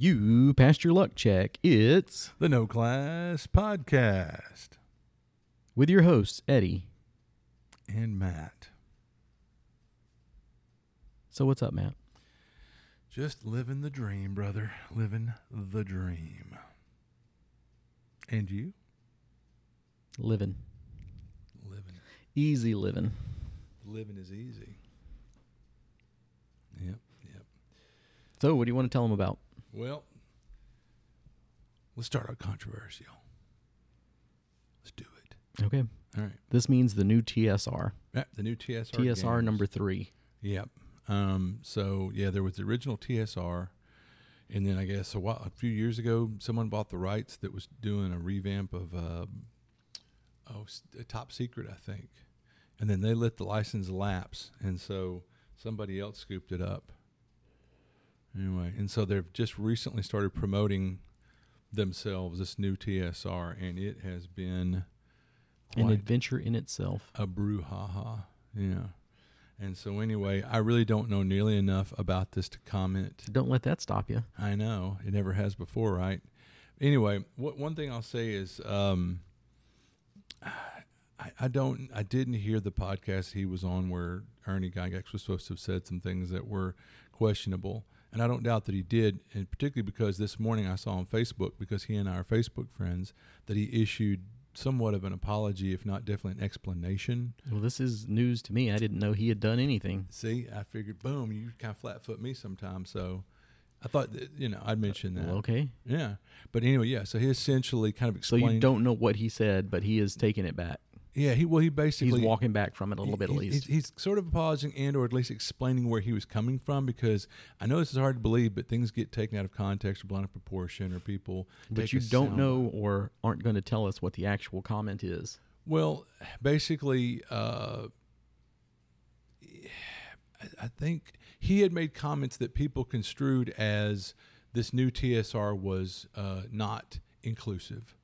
You passed your luck check. It's The No Class Podcast. with your hosts, Eddie. And Matt. So, what's up, Matt? Just living the dream, brother. Living the dream. And you? Living. Living. Easy living. Living is easy. Yep, yep. So, what do you want to tell them about? Well, let's start out controversial. Let's do it. Okay. All right. This means the new TSR. Yeah, the new TSR. TSR games. number three. Yep. Um, so yeah, there was the original TSR, and then I guess a while, a few years ago, someone bought the rights that was doing a revamp of uh, oh, Top Secret, I think, and then they let the license lapse, and so somebody else scooped it up. Anyway, and so they've just recently started promoting themselves this new TSR, and it has been An adventure in itself. a brouhaha. Yeah. And so anyway, I really don't know nearly enough about this to comment. Don't let that stop you. I know it never has before, right? Anyway, what one thing I'll say is, um, I, I don't, I didn't hear the podcast he was on where Ernie Gygax was supposed to have said some things that were questionable, and I don't doubt that he did, and particularly because this morning I saw on Facebook because he and I are Facebook friends that he issued somewhat of an apology, if not definitely an explanation Well, this is news to me. I didn't know he had done anything. See, I figured, boom, you kind of flat foot me sometimes. So I thought, that, you know, I'd mention that. Well, okay. Yeah. But anyway, yeah. So he essentially kind of explained. So you don't know what he said, but he is taking it back. Yeah. He, well, he basically. He's walking back from it a little bit at least. He's, he's sort of apologizing and or at least explaining where he was coming from because I know this is hard to believe, but things get taken out of context or blown out of proportion or people. But you don't know or aren't going to tell us what the actual comment is. Well, basically, uh, I- I think he had made comments that people construed as this new TSR was uh, not inclusive.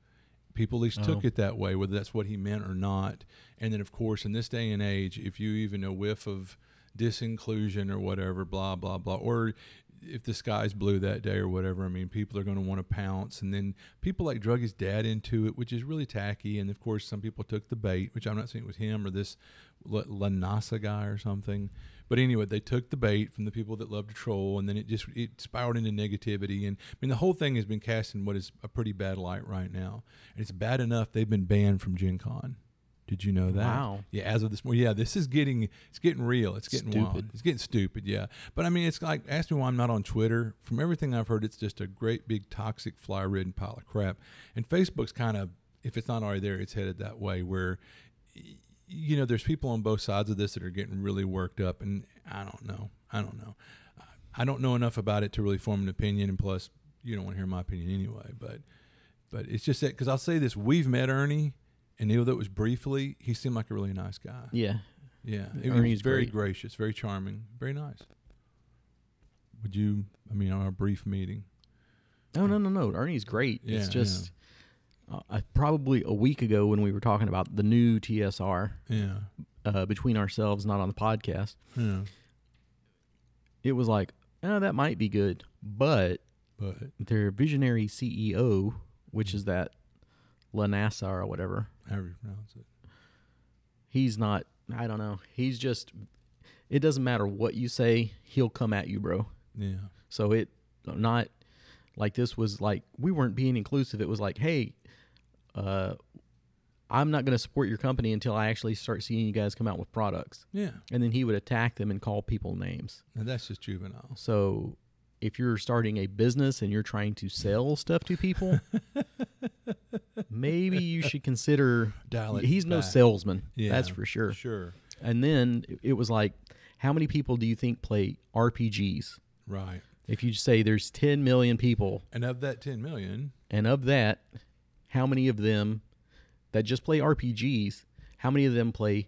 People at least took Oh. it that way, whether that's what he meant or not. And then, of course, in this day and age, if you even a whiff of disinclusion or whatever, blah blah blah, or if the sky's blue that day or whatever, I mean, people are going to want to pounce. And then people like drug his dad into it, which is really tacky. And of course, some people took the bait, which I'm not saying it was him or this La- Lanasa guy or something. But anyway, they took the bait from the people that love to troll, and then it just it spiraled into negativity. And I mean, the whole thing has been cast in what is a pretty bad light right now. And it's bad enough they've been banned from Gen Con. Did you know that? Wow. Yeah, as of this morning. Yeah, this is getting it's getting real. It's getting wild. Stupid. It's getting stupid. Yeah, but I mean, it's like ask me why I'm not on Twitter. From everything I've heard, it's just a great big toxic fly-ridden pile of crap. And Facebook's kind of, if it's not already there, it's headed that way. Where, you know, there's people on both sides of this that are getting really worked up, and I don't know. I don't know. I don't know enough about it to really form an opinion. And plus, you don't want to hear my opinion anyway. But, but it's just that because I'll say this: we've met Ernie. And even though it was briefly, he seemed like a really nice guy. Yeah. Yeah, he Ernie's was very great. gracious, very charming, very nice. Would you? I mean, on our brief meeting. No, no, no, no. Ernie's great. Yeah, it's just uh, probably a week ago when we were talking about the new TSR Yeah, uh, between ourselves, not on the podcast. yeah, It was like, oh, that might be good, but but their visionary CEO, which is that Lanasa or whatever, however you pronounce it. he's not. I don't know. He's just. It doesn't matter what you say, he'll come at you, bro. Yeah, So it not like this was like we weren't being inclusive. It was like, hey, uh, I'm not going to support your company until I actually start seeing you guys come out with products. yeah, And then he would attack them and call people names. and that's just juvenile. So if you're starting a business and you're trying to sell stuff to people, maybe you should consider. Dial it He's no salesman, Yeah, that's for sure. Sure, And then it was like, how many people do you think play RPGs? right. If you say there's 10 million people, And of that ten million, and of that, how many of them that just play RPGs, how many of them play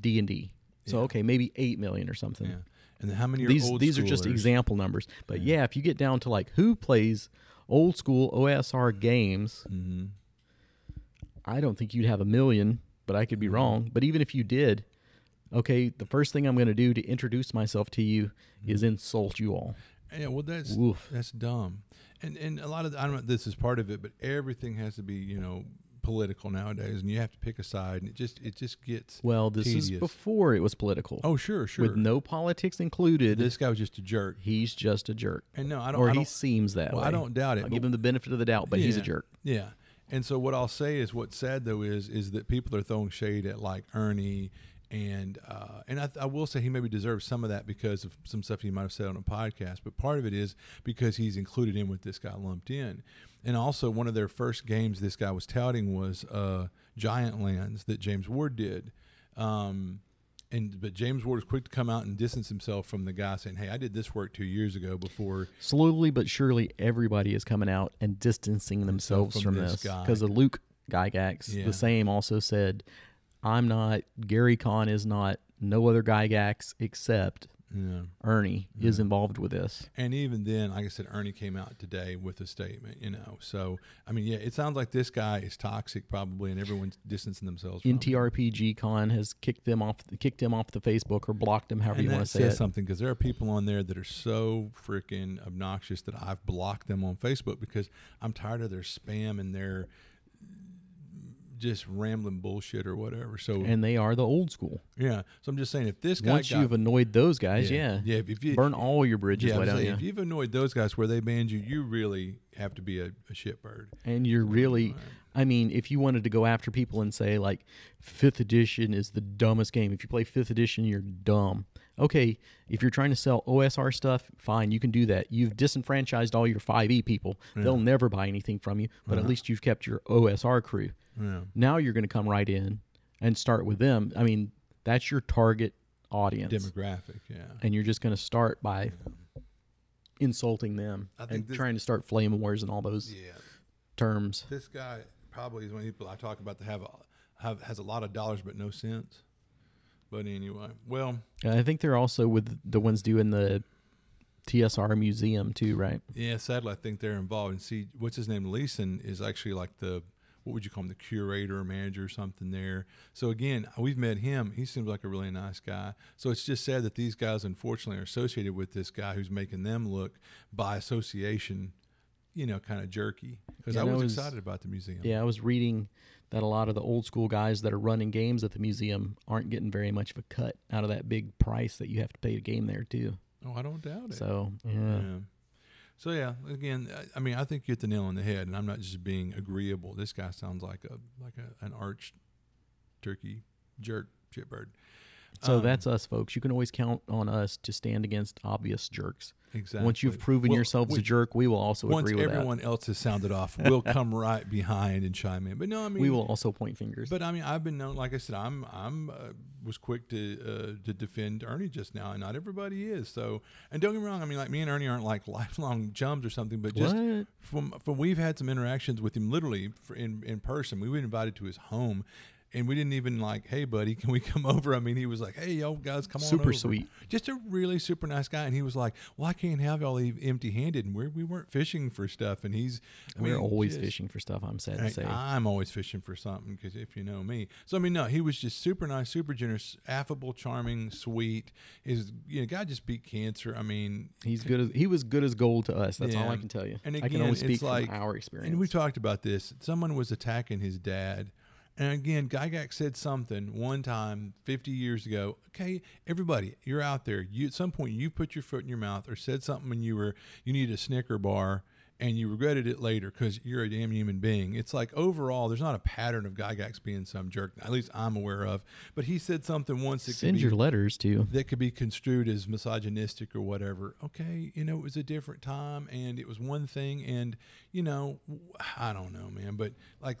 D and D? So okay, maybe 8 million or something. yeah, and how many are These these are just example numbers. But yeah. if you get down to like who plays old school OSR games, Mhm. I don't think you'd have a million, but I Mm-hmm. could be wrong. But even if you did, okay, the first thing I'm going to do to introduce myself to you Mm-hmm. is insult you all. Yeah, well, that's Oof. that's dumb, and and a lot of I don't know this is part of it, but everything has to be you know political nowadays, and you have to pick a side, and it just it just gets Well, this is before it was political. oh sure sure With no politics included, this guy was just a jerk, he's just a jerk. and no I don't Or I he don't, seems that well, way. I don't doubt it. I'll but- give him the benefit of the doubt, but he's a jerk. Yeah. And so what I'll say is what's sad though is is that people are throwing shade at like Ernie and uh, and I, I will say he maybe deserves some of that because of some stuff he might have said on a podcast, but part of it is because he's included in with this guy lumped in, and also one of their first games this guy was touting was uh, Giant Lands that James Ward did, um, and but James Ward was quick to come out and distance himself from the guy saying, "Hey, I did this work two years ago before." Slowly but surely, everybody is coming out and distancing themselves from from, this because because Luke Gygax, Yeah. the same, also said, "I'm not Gary Con is not no other Gygax except know, Ernie is involved with this." And even then, like I said, Ernie came out today with a statement, you know. So, I mean, yeah, it sounds like this guy is toxic probably, and everyone's distancing themselves from. NTRPG Con has kicked them off, kicked him off the Facebook or blocked him, however And you want to say it. something because there are people on there that are so freaking obnoxious that I've blocked them on Facebook because I'm tired of their spam and their just rambling bullshit or whatever. So, And they are the old school. yeah. So I'm just saying, if this guy Once got, you've annoyed those guys, yeah, yeah, if you burn all your bridges, yeah, I why was don't saying, if you've annoyed those guys where they banned you, you really have to be a, a shitbird. And you're really, I mean, if you wanted to go after people and say like fifth edition is the dumbest game, if you play fifth edition, you're dumb. Okay, if you're trying to sell OSR stuff, fine, you can do that. You've disenfranchised all your 5e people. They'll never buy anything from you, but at least you've kept your OSR crew. Yeah. Now you're going to come right in and start with them. I mean, that's your target audience. Demographic, yeah. and you're just going to start by insulting them and this- trying to start flame wars and all those Yeah. terms. This guy probably is one of the people I talk about that have, a, have has a lot of dollars but no sense. But anyway, well, I think they're also with the ones doing the TSR museum too, right? yeah. Sadly, I think they're involved. And see, what's his name? Leeson is actually like the what would you call him? The curator or manager or something there. So again, we've met him. He seems like a really nice guy. So it's just sad that these guys, unfortunately, are associated with this guy who's making them look by association, you know, kind of jerky. Because Yeah, I I was- excited about the museum. Yeah, I was reading that a lot of the old school guys that are running games at the museum aren't getting very much of a cut out of that big price that you have to pay to game there too. Oh, I don't doubt it. So yeah, Yeah. So yeah, again, I- mean, I think you hit the nail on the head, and I'm not just being agreeable. This guy sounds like a like a, an arch turkey jerk shitbird. So Um, that's us, folks. You can always count on us to stand against obvious jerks. exactly. Once you've proven Well, yourselves we- a jerk, we will also agree with everyone else has sounded off, we'll come right behind and chime in. But no, I mean, We will also point fingers. But I mean, I've been known, like I said, I'm I'm uh, was quick to uh, to defend Ernie just now, and not everybody is. So, and don't get me wrong, I mean, like me and Ernie aren't like lifelong chums or something, but just What? from from we've had some interactions with him literally for in in person. We were invited to his home. And we didn't even like, hey buddy, can we come over? I mean, he was like, hey yo guys, come on Super over. sweet. just a really super nice guy. And he was like, well, I can't have y'all leave empty handed, and we we weren't fishing for stuff. And he's, I We're mean, always just- fishing for stuff. I'm sad to say. I'm always fishing for something because if you know me, so I mean, no, he was just super nice, super generous, affable, charming, sweet. His you know, guy just beat cancer. I mean, He's good as he was good as gold to us. That's all I can tell you. And I can again, only it's speak like- from our experience. and we talked about this. Someone was attacking his dad. And again, Gygax said something one time 50 years ago. Okay, everybody, you're out there. You at some point you put your foot in your mouth or said something when you were you needed a Snicker bar and you regretted it later because you're a damn human being. It's like overall, there's not a pattern of Gygax being some jerk. At least I'm aware of. But he said something once that could Send be your letters to. that could be construed as misogynistic or whatever. Okay, you know, it was a different time and it was one thing and you know, I don't know, man, but like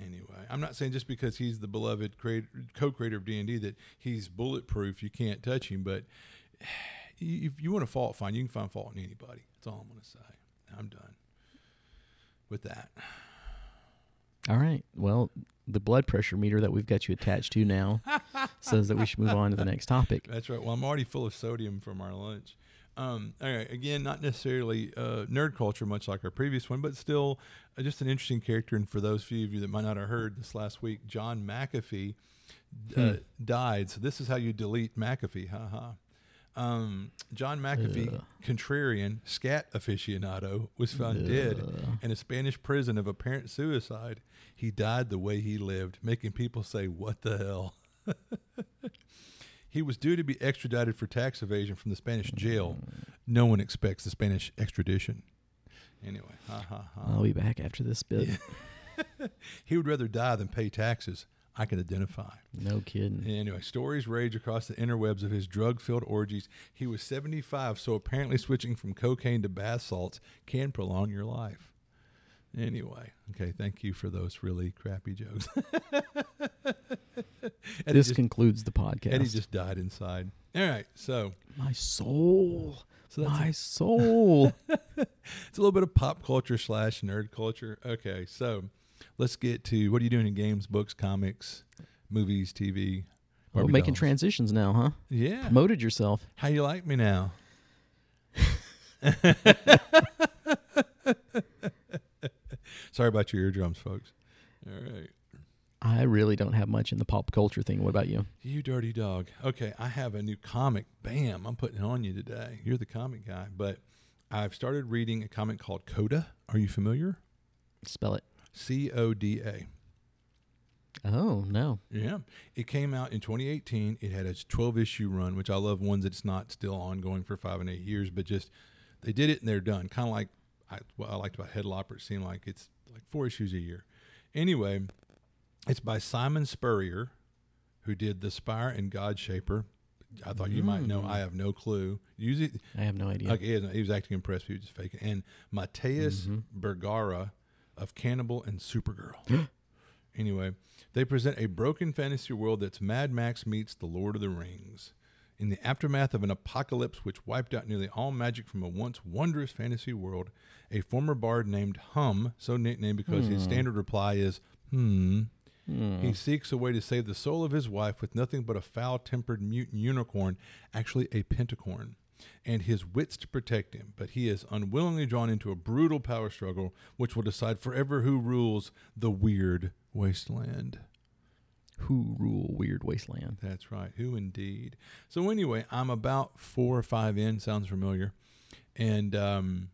anyway, I'm not saying just because he's the beloved creator, co-creator of D&D that he's bulletproof, you can't touch him, but if you want to fault find, you can find fault in anybody. That's all I'm going to say. I'm done with that. All right. Well, the blood pressure meter that we've got you attached to now says that we should move on to the next topic. That's right. Well, I'm already full of sodium from our lunch. Um, all right. Again, not necessarily uh, nerd culture, much like our previous one, but still uh, just an interesting character. And for those few of you that might not have heard this last week, John McAfee uh, Hmm. died. So this is how you delete McAfee. Ha ha. Um, John McAfee, Ugh. contrarian scat aficionado, was found dead in a Spanish prison of apparent suicide. He died the way he lived, making people say, "What the hell." he was due to be extradited for tax evasion from the Spanish jail. No one expects the Spanish extradition. Anyway, ha ha ha. I'll be back after this bit. He would rather die than pay taxes. I can identify. No kidding. Anyway, stories rage across the interwebs of his drug filled orgies. He was 75, so apparently switching from cocaine to bath salts can prolong your life. Anyway, okay, thank you for those really crappy jokes. This just, concludes the podcast. Eddie just died inside. All right, so my soul. So that's my soul. it's a little bit of pop culture slash nerd culture. Okay, so let's get to what are you doing in games, books, comics, movies, TV? We're making dolls? transitions now, huh? Yeah. Promoted yourself. How you like me now? Sorry about your eardrums, folks. All right. I really don't have much in the pop culture thing. What about you? You dirty dog. Okay, I have a new comic. Bam, I'm putting it on you today. You're the comic guy. But I've started reading a comic called Coda. Are you familiar? Spell it. C O D A. Oh no. Yeah. It came out in 2018. It had a 12 issue run, which I love ones that's not still ongoing for five and eight years, but just they did it and they're done. Kind of like I, what I liked about Headlopper. It seemed like it's like four issues a year. Anyway, it's by Simon Spurrier, who did The Spire and Godshaper. I thought you might know. Mm. I have no clue. Usually, I have no idea. Okay, he, was, acting impressed. He was just faking. And Matías Mhm. Bergara of Cannibal and Supergirl. anyway, they present a broken fantasy world that's Mad Max meets The Lord of the Rings. In the aftermath of an apocalypse which wiped out nearly all magic from a once wondrous fantasy world, a former bard named Hum, so nicknamed because his Hmm. standard reply is, hmm, Hmm. he seeks a way to save the soul of his wife with nothing but a foul tempered mutant unicorn, actually a pentacorn, and his wits to protect him. But he is unwillingly drawn into a brutal power struggle which will decide forever who rules the weird wasteland. Who rule Weird Wasteland? That's right. Who indeed? So anyway, I'm about four or five in. Sounds familiar, and um,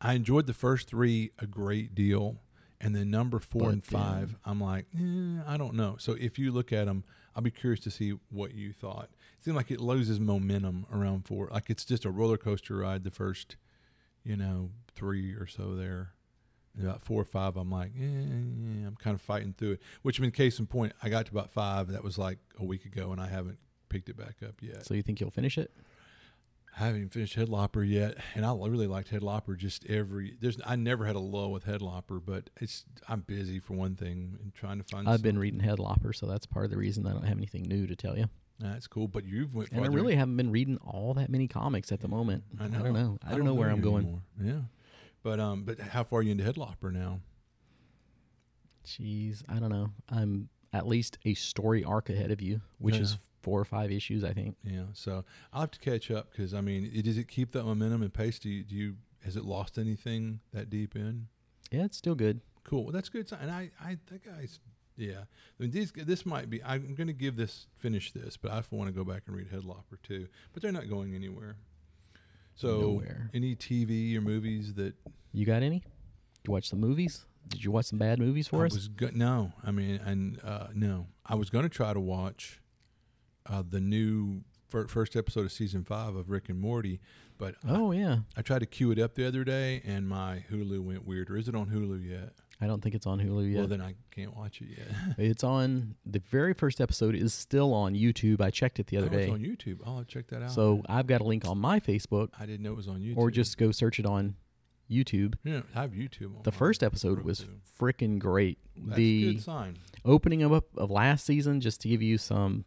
I enjoyed the first three a great deal, and then number four But and five, I'm like, eh, I don't know. So if you look at them, I'll be curious to see what you thought. It seemed like it loses momentum around four, like it's just a roller coaster ride. The first, you know, three or so there. About four or five, I'm like, eh, yeah, I'm kind of fighting through it. Which, I mean, case in point, I got to about five. That was like a week ago, and I haven't picked it back up yet. So you think you'll finish it? I haven't even finished Headlopper yet, and I really liked Headlopper. Just every there's, I never had a lull with Headlopper, but it's I'm busy for one thing and trying to find. I've been reading Headlopper, so that's part of the reason I don't have anything new to tell you. That's cool, but you've went. And I really haven't been reading all that many comics at the moment. I know. don't know. I, don't know where I'm going. anymore. Yeah, but um, but how far are you into Headlopper now? Jeez, I don't know. I'm at least a story arc ahead of you, which Yeah. is four or five issues, I think. Yeah, so I'll have to catch up because I mean, it, does it keep that momentum and pace? Do you, do you has it lost anything that deep in? Yeah, it's still good. Cool. Well, that's good. sign. And I, I, that guy's, yeah. I mean, these, this might be. I'm going to give this, finish this, but I want to go back and read Headlopper too. But they're not going anywhere. So, Nowhere. any TV or movies that You got any? You watch some movies? Did you watch some bad movies for I us? was go- no. I mean, and uh, no, I was going to try to watch uh, the new fir- first episode of season five of Rick and Morty, but I- oh yeah, I tried to queue it up the other day, and my Hulu went weird. Or is it on Hulu yet? I don't think it's on Hulu yet. Well, then I can't watch it yet. it's on the very first episode is still on YouTube. I checked it the other oh, it's day. on YouTube. Oh, I'll check that out. So I've got a link on my Facebook, I didn't know it was on YouTube. or just go search it on YouTube. yeah, I have YouTube. On The first episode was freaking great. That's a the good sign. opening of, of last season, just to give you some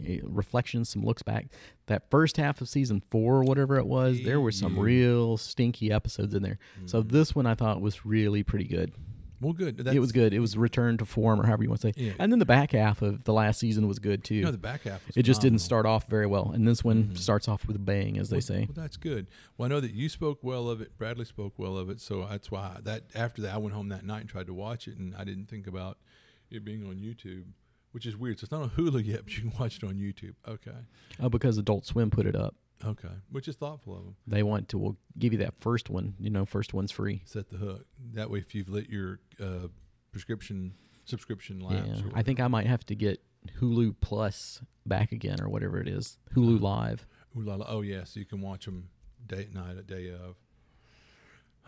uh, reflections, some looks back. That first half of season four, or whatever it was, there were some real stinky episodes in there. So Mhm. this one I thought was really pretty good. Well, good. it was good. It was return to form, or however you want to say. Yeah. And then the back half of the last season was good too. Know, the back half. Was it just didn't start off very well, and this one Mhm. starts off with a bang, as they well, say. Well, that's good. Well, I know that you spoke well of it. Bradley spoke well of it, so that's why that after that I went home that night and tried to watch it, and I didn't think about it being on YouTube, which is weird. So it's not on Hulu yet, but you can watch it on YouTube. Okay. Oh, because Adult Swim put it up. Okay, which is thoughtful of them. They want to will give you that first one. You know, first one's free. Set the hook. That way, if you've let your uh, prescription subscription lapse, Yeah, I think I might have to get Hulu Plus back again or whatever it is. Hulu Live. La la. Oh yeah, so you can watch them day night, a day of.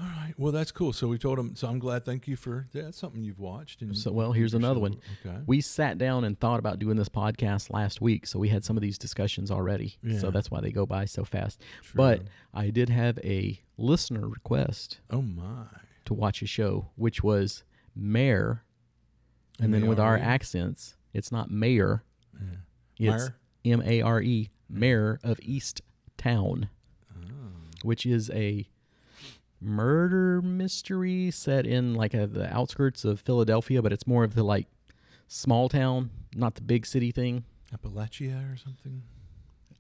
All right. Well, that's cool. So we told him. So I'm glad. Thank you for yeah, that's something you've watched. And So, well, here's another one. Okay. We sat down and thought about doing this podcast last week, so we had some of these discussions already. Yeah. So that's why they go by so fast. True. But I did have a listener request oh my. to watch a show, which was Mayor, and then with our accents, it's not Mayor, Yeah. it's Mayor? M A R E, Mayor of East Town, Oh. which is a murder mystery set in like a, the outskirts of Philadelphia, but it's more of the like small town, not the big city thing. Appalachia or something.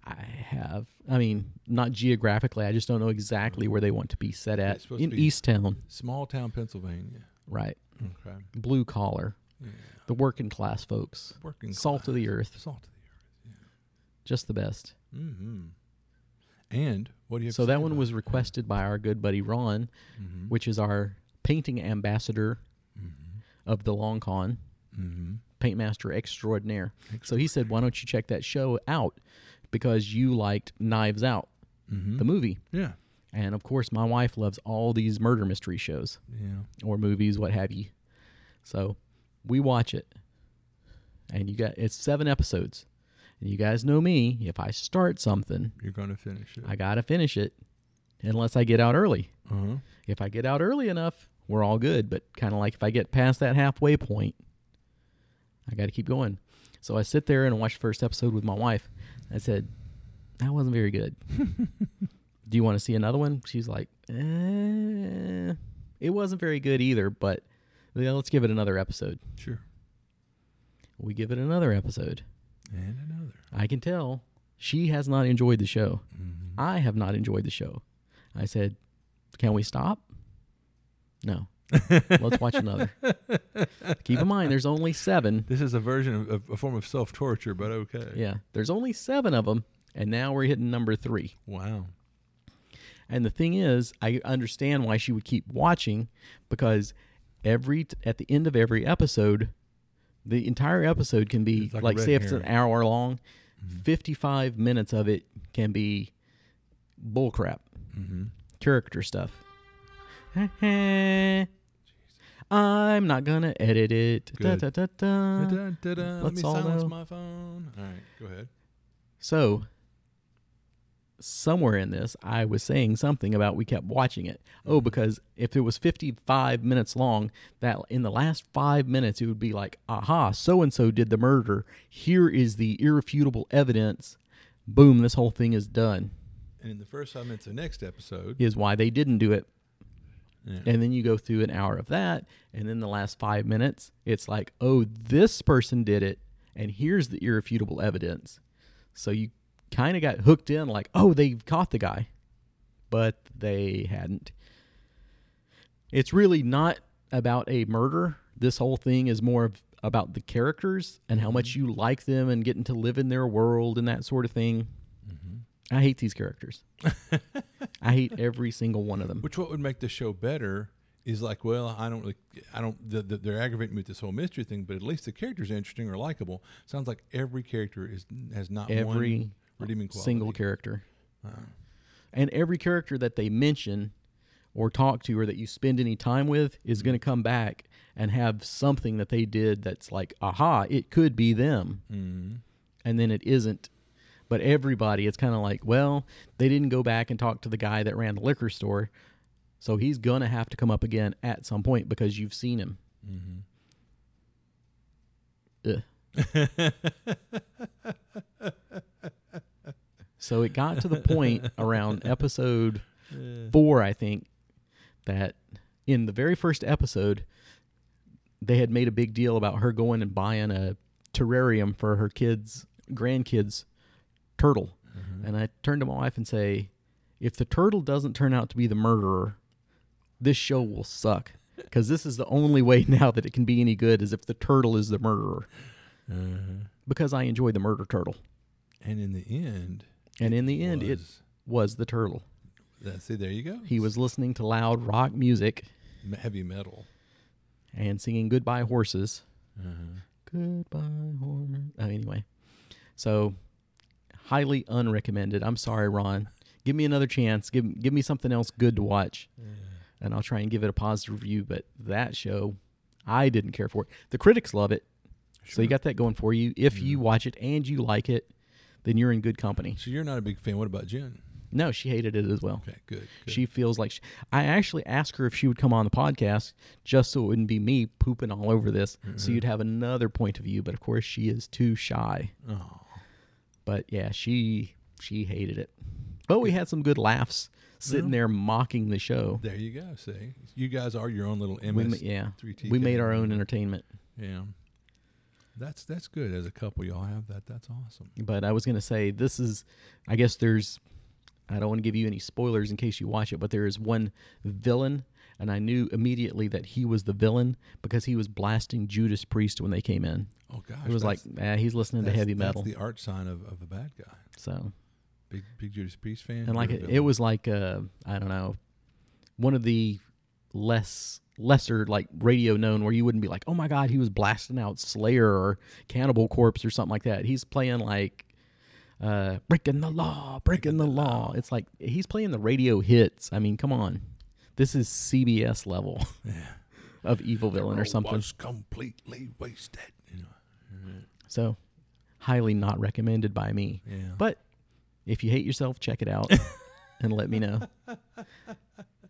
I have, I mean, not geographically. I just don't know exactly where they want to be set at in Easttown, Small town Pennsylvania. right? Okay. Blue collar, Yeah. the working class folks, Working salt of the earth, Salt of the earth. Yeah. just the best. Mm-hmm. And what do you? So that one was requested by our good buddy Ron, Mhm. which is our painting ambassador Mhm. of the Long Con, Mhm. paint master extraordinaire. So he said, "Why don't you check that show out? Because you liked Knives Out, Mhm. the movie, Yeah. and of course, my wife loves all these murder mystery shows Yeah. or movies, what have you. So we watch it, and you got it's seven episodes, and you guys know me. If I start something, You're going to finish it. I gotta finish it, unless I get out early. uh-huh. If I get out early enough, we're all good. But kind of like if I get past that halfway point, I got to keep going. So I sit there and watch the first episode with my wife. I said, that wasn't very good. Do you want to see another one? She's like, eh, it wasn't very good either, but let's give it another episode. Sure. We give it another episode. And another. I can tell she has not enjoyed the show. Mhm. I have not enjoyed the show. I said, "Can we stop?" No. Let's watch another. Keep in mind, there's only seven. This is a version of, of a form of self torture, but okay. Yeah, there's only seven of them, and now we're hitting number three. Wow. And the thing is, I understand why she would keep watching because every at the end of every episode, the entire episode can be It's like like, a red say if it's an herring. hour long, 55 minutes of it can be bullcrap. Mm-hmm. character stuff. I'm not gonna edit it. Da, Good. da, da, da. Let let's me all silence know. my phone. All right, go ahead. So, somewhere in this, I was saying something about we kept watching it. Oh, mm-hmm. because if it was 55 minutes long, that in the last five minutes, it would be like, aha, so and so did the murder. Here is the irrefutable evidence. Boom, this whole thing is done. And in the first five minutes of the next episode, Is why they didn't do it. yeah. And then you go through an hour of that, and then the last five minutes, it's like, oh, this person did it, and here's the irrefutable evidence. So you kind of got hooked in, like, oh, they've caught the guy, but they hadn't. It's really not about a murder. This whole thing is more of about the characters and how much mm-hmm. you like them and getting to live in their world and that sort of thing. Mm-hmm. I hate these characters. I hate every single one of them. which what would make the show better is like, well, I don't really, I don't, the, the, they're aggravating me with this whole mystery thing, but at least the characters are interesting or likable. Sounds like every character is has not every one redeeming quality. single character. Uh, And every character that they mention or talk to or that you spend any time with is going to come back and have something that they did that's like, aha, it could be them. mm, And then it isn't. But everybody, it's kind of like, well, they didn't go back and talk to the guy that ran the liquor store. So he's going to have to come up again at some point because you've seen him. mm-hmm. So it got to the point around episode four, I think, that in the very first episode, they had made a big deal about her going and buying a terrarium for her kids, grandkids' turtle. And I turned to my wife and say, if the turtle doesn't turn out to be the murderer, this show will suck. Because this is the only way now that it can be any good is if the turtle is the murderer. Uh, Because I enjoy the murder turtle. and in the end, And in the end, it Was- was the turtle. see, there you go. He was listening to loud rock music M- heavy metal. and singing "Goodbye Horses." Uh-huh. Goodbye horse. Oh, anyway, so highly unrecommended. I'm sorry, Ron. Give me another chance. Give give me something else good to watch, and I'll try and give it a positive review. But that show, I didn't care for it. The critics love it, so you got that going for you. If you watch it and you like it, then you're in good company. So you're not a big fan. What about Jen? No, she hated it as well. Okay, good. good. She feels like she, I actually asked her if she would come on the podcast just so it wouldn't be me pooping all over this, so mm-hmm. you'd have another point of view. But of course, she is too shy. oh, But yeah, she she hated it. But we had some good laughs sitting there mocking the show. there you go. See, you guys are your own little MS. We, yeah, 3TK. we made our own entertainment. Yeah, that's that's good. As a couple, y'all have that. That's awesome. But I was gonna say this is, I guess there's, I don't want to give you any spoilers in case you watch it, but there is one villain, and I knew immediately that he was the villain because he was blasting Judas Priest when they came in. Oh gosh, It was like, eh, he's listening to heavy metal. That's the art sign of, of a bad guy. so Big big Judas Priest fan. and like it, it was like uh, I don't know, one of the less lesser like radio known where you wouldn't be like, oh my god, he was blasting out Slayer or Cannibal Corpse or something like that. He's playing like uh, breaking the law, breaking the law. It's like he's playing the radio hits. I mean, come on, this is CBS level Yeah. of evil villain or something. Was completely wasted. You know. So highly not recommended by me. Yeah. But if you hate yourself, check it out and let me know.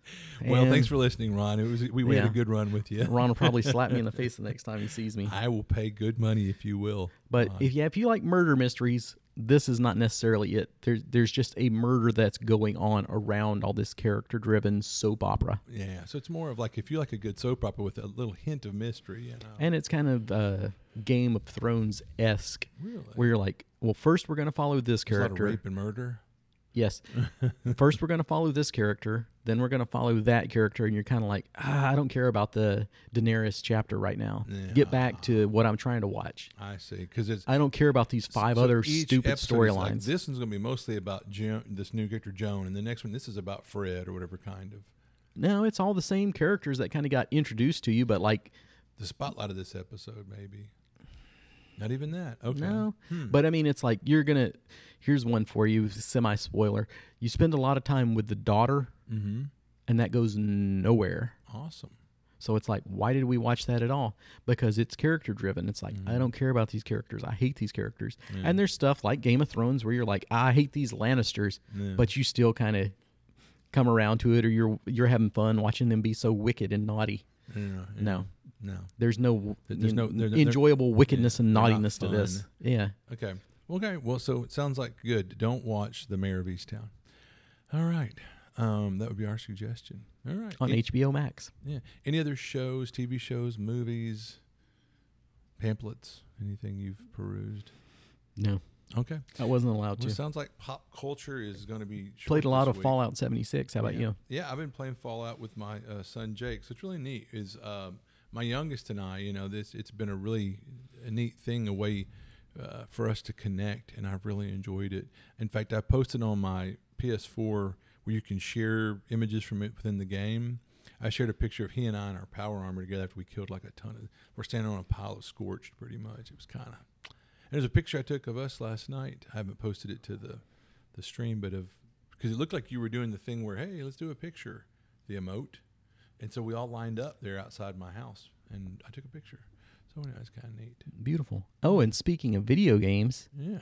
well, thanks for listening, Ron. It was we, we had a good run with you. Ron will probably slap me in the face the next time he sees me. I will pay good money if you will. But Ron. if yeah, if you like murder mysteries, this is not necessarily it. There's there's just a murder that's going on around all this character driven soap opera. yeah, so it's more of like if you like a good soap opera with a little hint of mystery, you know. And it's kind of uh, Game of Thrones esque, really, where you're like, well, first we're going to follow this There's a lot of character. rape and murder. Yes. First, we're going to follow this character. Then we're going to follow that character, and you're kind of like, ah, I don't care about the Daenerys chapter right now. Yeah. Get back to what I'm trying to watch. I see, because it's I don't care about these five so other stupid is like, storylines. this one's going to be mostly about Joan, this new character Joan, and the next one this is about Fred or whatever kind of. no, it's all the same characters that kind of got introduced to you, but like, The spotlight of this episode, maybe. Not even that. Okay. no. Hmm. But I mean, it's like you're gonna. Here's one for you, semi spoiler. You spend a lot of time with the daughter, Mm-hmm. and that goes nowhere. Awesome. So it's like, why did we watch that at all? Because it's character driven. It's like, I don't care about these characters. I hate these characters. Yeah. And there's stuff like Game of Thrones where you're like, I hate these Lannisters, Yeah. but you still kind of come around to it, or you're you're having fun watching them be so wicked and naughty. Yeah. No, No. there's no, There's you no- know, there- there- enjoyable wickedness and naughtiness to this. Yeah, Okay. Okay. Well, so it sounds like good. Don't watch The Mare of Easttown. All right. Um, that would be our suggestion. All right. on HBO Max. yeah. Any other shows, TV shows, movies, pamphlets, anything you've perused? No, Okay. I wasn't allowed Well, it to. sounds like pop culture is going to be Played a lot of week. Fallout 76. How about yeah. you? Yeah, I've been playing Fallout with my uh, son Jake. So it's really neat. Is um, my youngest and I, you know, this it's been a really a neat thing, a way uh, for us to connect, and I've really enjoyed it. In fact, I posted on my PS4 where you can share images from it within the game. I shared a picture of he and I in our power armor together after we killed like a ton of. We're standing on a pile of scorched, pretty much. It was kind of. There's a picture I took of us last night. I haven't posted it to the the stream, but of because it looked like you were doing the thing where hey, let's do a picture, the emote, and so we all lined up there outside my house, and I took a picture. So anyway, it's kind of neat. Beautiful. Oh, and speaking of video games, Yeah.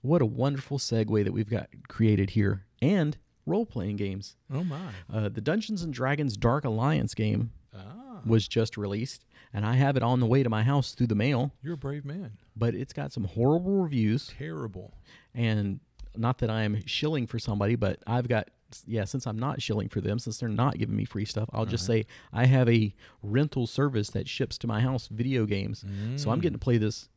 what a wonderful segue that we've got created here. And role playing games. Oh my. Uh, the Dungeons and Dragons Dark Alliance game Ah, was just released, and I have it on the way to my house through the mail. you're a brave man. But it's got some horrible reviews, Terrible. and not that I am shilling for somebody, but I've got yeah. Since I'm not shilling for them, since they're not giving me free stuff, I'll just say I have a rental service that ships to my house video games. So I'm getting to mm. play this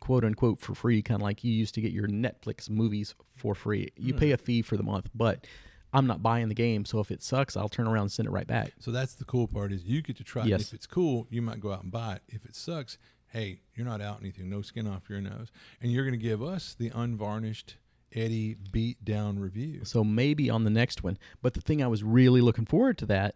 quote unquote for free, kind of like you used to get your Netflix movies for free. You pay a hmm. fee for the month, but I'm not buying the game. So if it sucks, I'll turn around and send it right back. So that's the cool part is you get to try. it. Yes. If it's cool, you might go out and buy it. If it sucks, hey, you're not out anything. No skin off your nose, and you're going to give us the unvarnished Eddie beat down review. So maybe on the next one. But the thing I was really looking forward to that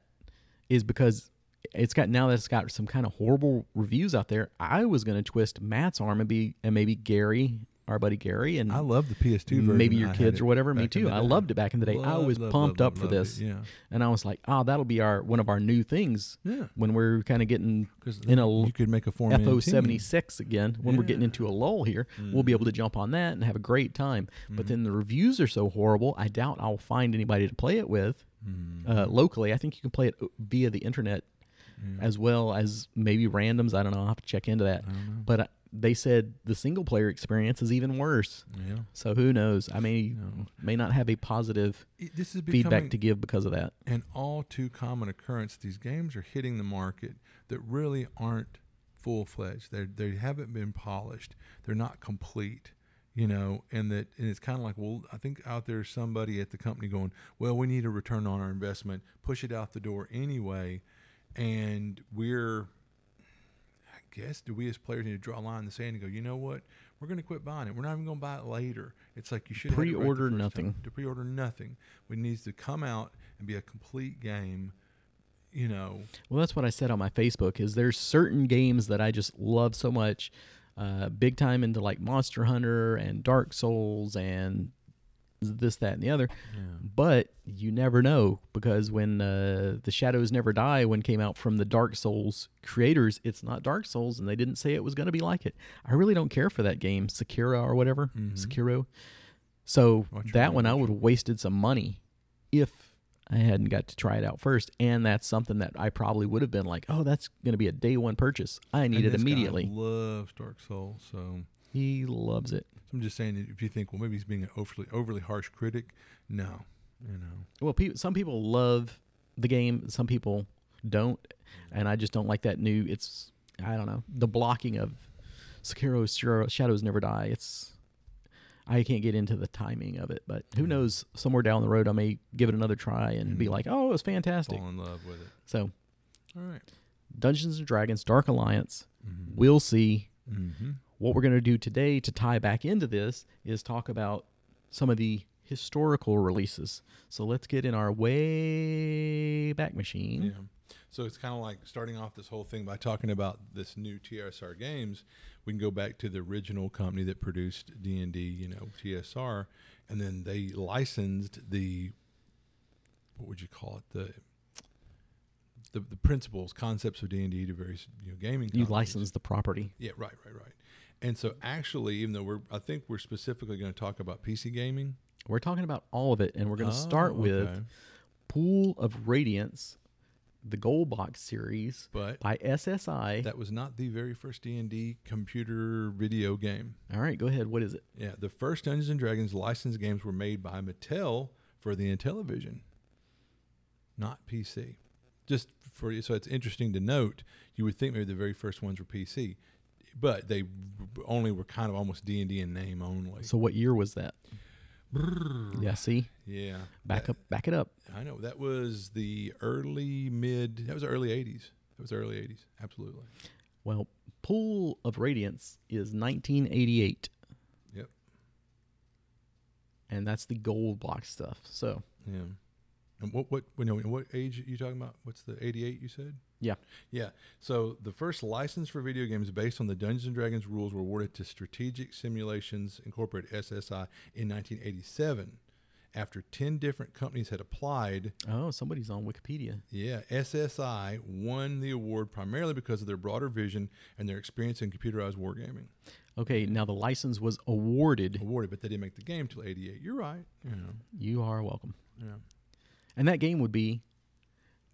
is because it's got now that it's got some kind of horrible reviews out there. I was going to twist Matt's arm and be and maybe Gary, our buddy Gary, and I love the PS2 version. maybe your I kids or whatever. Me too. I loved it back in the day. I was love, pumped love, up for loved it. this, Yeah, and I was like, oh, that'll be our one of our new things yeah. when we're kind of getting in a you could make a form FO seventy six again. When we're getting into a lull here, we'll be able to jump on that and have a great time. But then the reviews are so horrible, I doubt I'll find anybody to play it with Mm-hmm. uh, locally. I think you can play it via the internet as well as maybe randoms. I don't know. I'll have to check into that. But uh, they said the single player experience is even worse. Yeah. So who knows? I may No. may not have a positive It- This is feedback to give because of that. an all too common occurrence. These games are hitting the market that really aren't full fledged. They they haven't been polished. They're not complete. You know, and that and it's kind of like, well, I think out there's somebody at the company going, well, we need a return on our investment, push it out the door anyway, and we're, Guess, do we as players need to draw a line in the sand and go, you know what, we're going to quit buying it. We're not even going to buy it later. It's like you should it right Pre-order time. nothing. To pre-order nothing. It needs to come out and be a complete game. You know, Well, that's what I said on my Facebook. Is there's certain games that I just love so much, uh, big time into like Monster Hunter and Dark Souls and this, that, and the other. But you never know because when uh, the Shadows Never Die one came out from the Dark Souls creators, it's not Dark Souls, and they didn't say it was going to be like it. I really don't care for that game, Sekiro or whatever, Sekiro. So Watch that one I would have wasted some money if I hadn't got to try it out first, and that's something that I probably would have been like, oh, that's going to be a day one purchase. I need it this guy immediately. Loves Dark Souls, so He loves it. I'm just saying if you think, well, maybe he's being an overly overly harsh critic, no, you know, Well, pe- some people love the game, some people don't, and I just don't like that new. It's I don't know the blocking of Sekiro Shadows Never Die. It's I can't get into the timing of it, but who knows? Somewhere down the road, I may give it another try and be Mhm. like, "Oh, it was fantastic." fall in love with it. So, All right. Dungeons and Dragons: Dark Alliance. Mm-hmm. We'll see. Mm-hmm. What we're going to do today to tie back into this is talk about some of the historical releases. So let's get in our way back machine. Yeah. So it's kind of like starting off this whole thing by talking about this new TSR games. We can go back to the original company that produced D and D, you know, TSR, and then they licensed the what would you call it the the, the principles, concepts of D and D to various you know gaming. You companies. license the property. Yeah, right, right, right. And so actually, even though we're, I think we're specifically going to talk about PC gaming. We're talking about all of it, and we're going to oh, start Oh, with okay. Pool of Radiance, the Gold Box series but by SSI. that was not the very first D and D computer video game. all right, go ahead. What is it? Yeah, the first Dungeons and Dragons licensed games were made by Mattel for the Intellivision, not PC. Just for you, so it's interesting to note. You would think maybe the very first ones were PC, but they only were kind of almost D and D in name only. So, what year was that? Yeah, see, yeah, back that- up, back it up. I know that was the early mid. That was the early '80s. That was the early '80s. Absolutely. Well, Pool of Radiance is 1988, Yep. and that's the Gold Box stuff. So, Yeah. And what what you know, what age are you talking about? What's the 88 you said? Yeah. Yeah. So the first license for video games based on the Dungeons and Dragons rules were awarded to Strategic Simulations Incorporated SSI in 1987 after 10 different companies had applied. oh, somebody's on Wikipedia. Yeah, SSI won the award primarily because of their broader vision and their experience in computerized wargaming. Okay, now the license was awarded. Awarded, but they didn't make the game till 88. You're right. You know. You are welcome. Yeah. And that game would be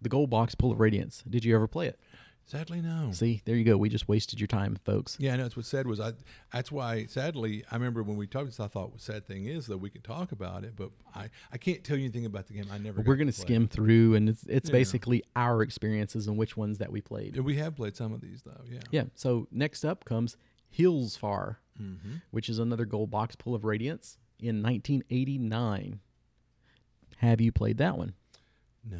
the Gold Box Pool of Radiance. Did you ever play it? Sadly, no. See, there you go. We just wasted your time, folks. Yeah, I know. That's what said was I. That's why, sadly, I remember when we talked this. I thought the sad thing is that we could talk about it, but I, I can't tell you anything about the game. I never. We're going to skim through, and it's, it's Yeah. basically our experiences and which ones that we played. We have played some of these though. Yeah. Yeah. So next up comes Hillsfar, Mm-hmm. which is another Gold Box Pool of Radiance in 1989. Have you played that one? No.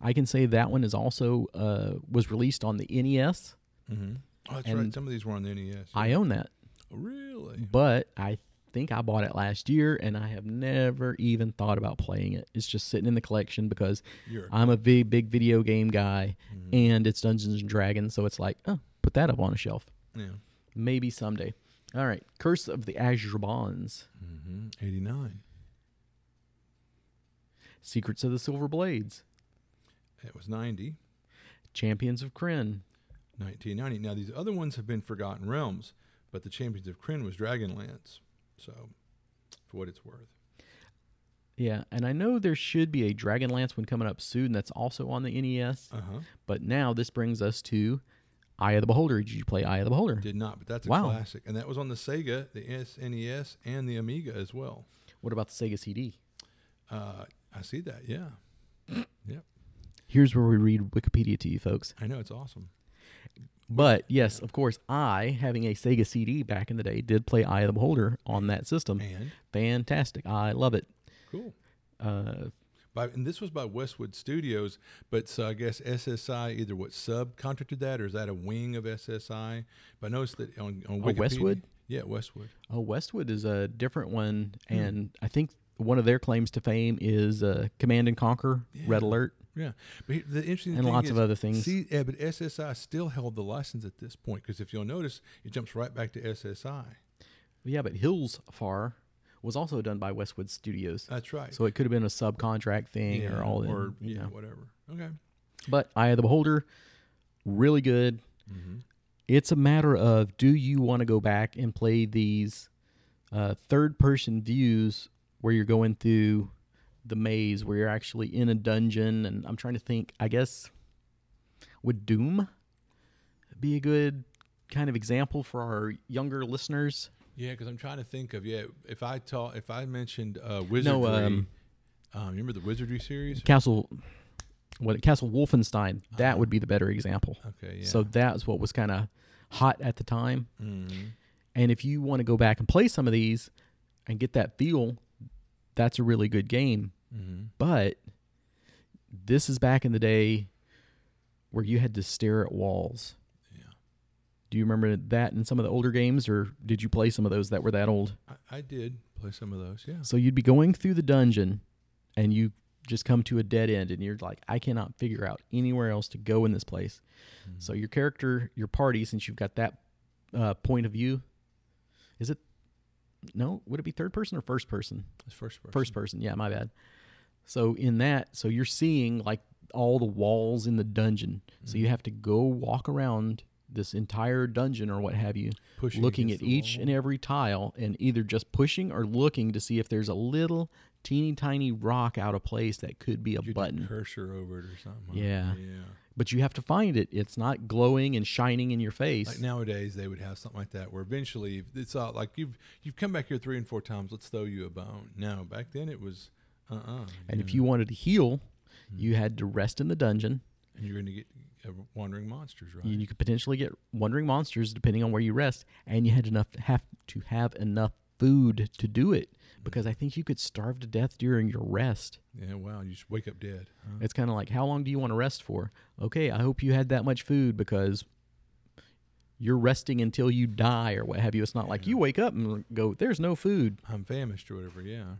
I can say that one is also uh, was released on the NES. Mm-hmm. Oh, that's And right. Some of these were on the NES. I own that, really. but I think I bought it last year, and I have never even thought about playing it. It's just sitting in the collection because You're, I'm a big, big video game guy, Mhm. and it's Dungeons and Dragons, so it's like, oh, put that up on a shelf. yeah. Maybe someday. All right, Curse of the Azure Bonds, hmm 89. Secrets of the Silver Blades, That was 90. Champions of Krynn, 1990. Now, these other ones have been Forgotten Realms, but the Champions of Krynn was Dragonlance. So, for what it's worth. Yeah, and I know there should be a Dragonlance one coming up soon that's also on the NES, Uh huh. but now this brings us to Eye of the Beholder. Did you play Eye of the Beholder? Did not, but that's a Wow. classic. And that was on the Sega, the SNES, and the Amiga as well. What about the Sega CD? Uh, I see that. Yeah. yep. Here's where we read Wikipedia to you folks. I know. It's awesome. But yes, of course, I, having a Sega CD back in the day, did play Eye of the Beholder on that system. And Fantastic. I love it. cool. Uh, By, and this was by Westwood Studios, but so I guess SSI either what subcontracted that or is that a wing of SSI? But I noticed that on, on Oh, Westwood? yeah, Westwood. oh, Westwood is a different one, Hmm. and I think one of their claims to fame is uh, Command and Conquer, Red Alert, Yeah, but he- the interesting and thing lots is, of other things. See, yeah, but SSI still held the license at this point because if you'll notice, it jumps right back to SSI. yeah, but Hills Far was also done by Westwood Studios, That's right. so it could have been a subcontract thing yeah, or all, in, or yeah, know. whatever. Okay. But Eye of the Beholder, really good. Mm-hmm. It's a matter of do you want to go back and play these uh, third person views where you're going through the maze, where you're actually in a dungeon. And I'm trying to think, I guess, would Doom be a good kind of example for our younger listeners? Yeah, because I'm trying to think of yeah. If I taught, if I mentioned uh, wizardry, No, um, um, remember the wizardry series? Castle, what Castle Wolfenstein, that Uh-huh. would be the better example. Okay, yeah. So that's what was kind of hot at the time. Mhm. And if you want to go back and play some of these and get that feel, that's a really good game. Mhm. But this is back in the day where you had to stare at walls. Yeah. Do you remember that in some of the older games, or did you play some of those that were that old? I, I did play some of those. Yeah. So you'd be going through the dungeon and you just come to a dead end, and you're like, I cannot figure out anywhere else to go in this place. Mm-hmm. So your character, your party, since you've got that uh, point of view, is it? No, would it be third person or first person? It's first person. First person, yeah, my bad. So in that, so you're seeing like all the walls in the dungeon. So Mm-hmm. you have to go walk around this entire dungeon or what have you, Pushing looking at each wall. and every tile and either just pushing or looking to see if there's a little teeny tiny rock out of place that could be a your button. cursor over it or something. Yeah. Yeah. But you have to find it. It's not glowing and shining in your face. Like nowadays, they would have something like that where eventually it's all like you've you've come back here three and four times. Let's throw you a bone. No, back then it was uh uh and if you wanted to heal, you had to rest in the dungeon. and you're going to get uh, wandering monsters, right? You, you could potentially get wandering monsters depending on where you rest, and you had enough to have to have enough food to do it because I think you could starve to death during your rest. yeah. Wow. You just wake up dead. Huh? It's kind of like how long do you want to rest for? Okay, I hope you had that much food because you're resting until you die or what have you. It's not like you wake up and go, "There's no food." I'm famished or whatever. Yeah.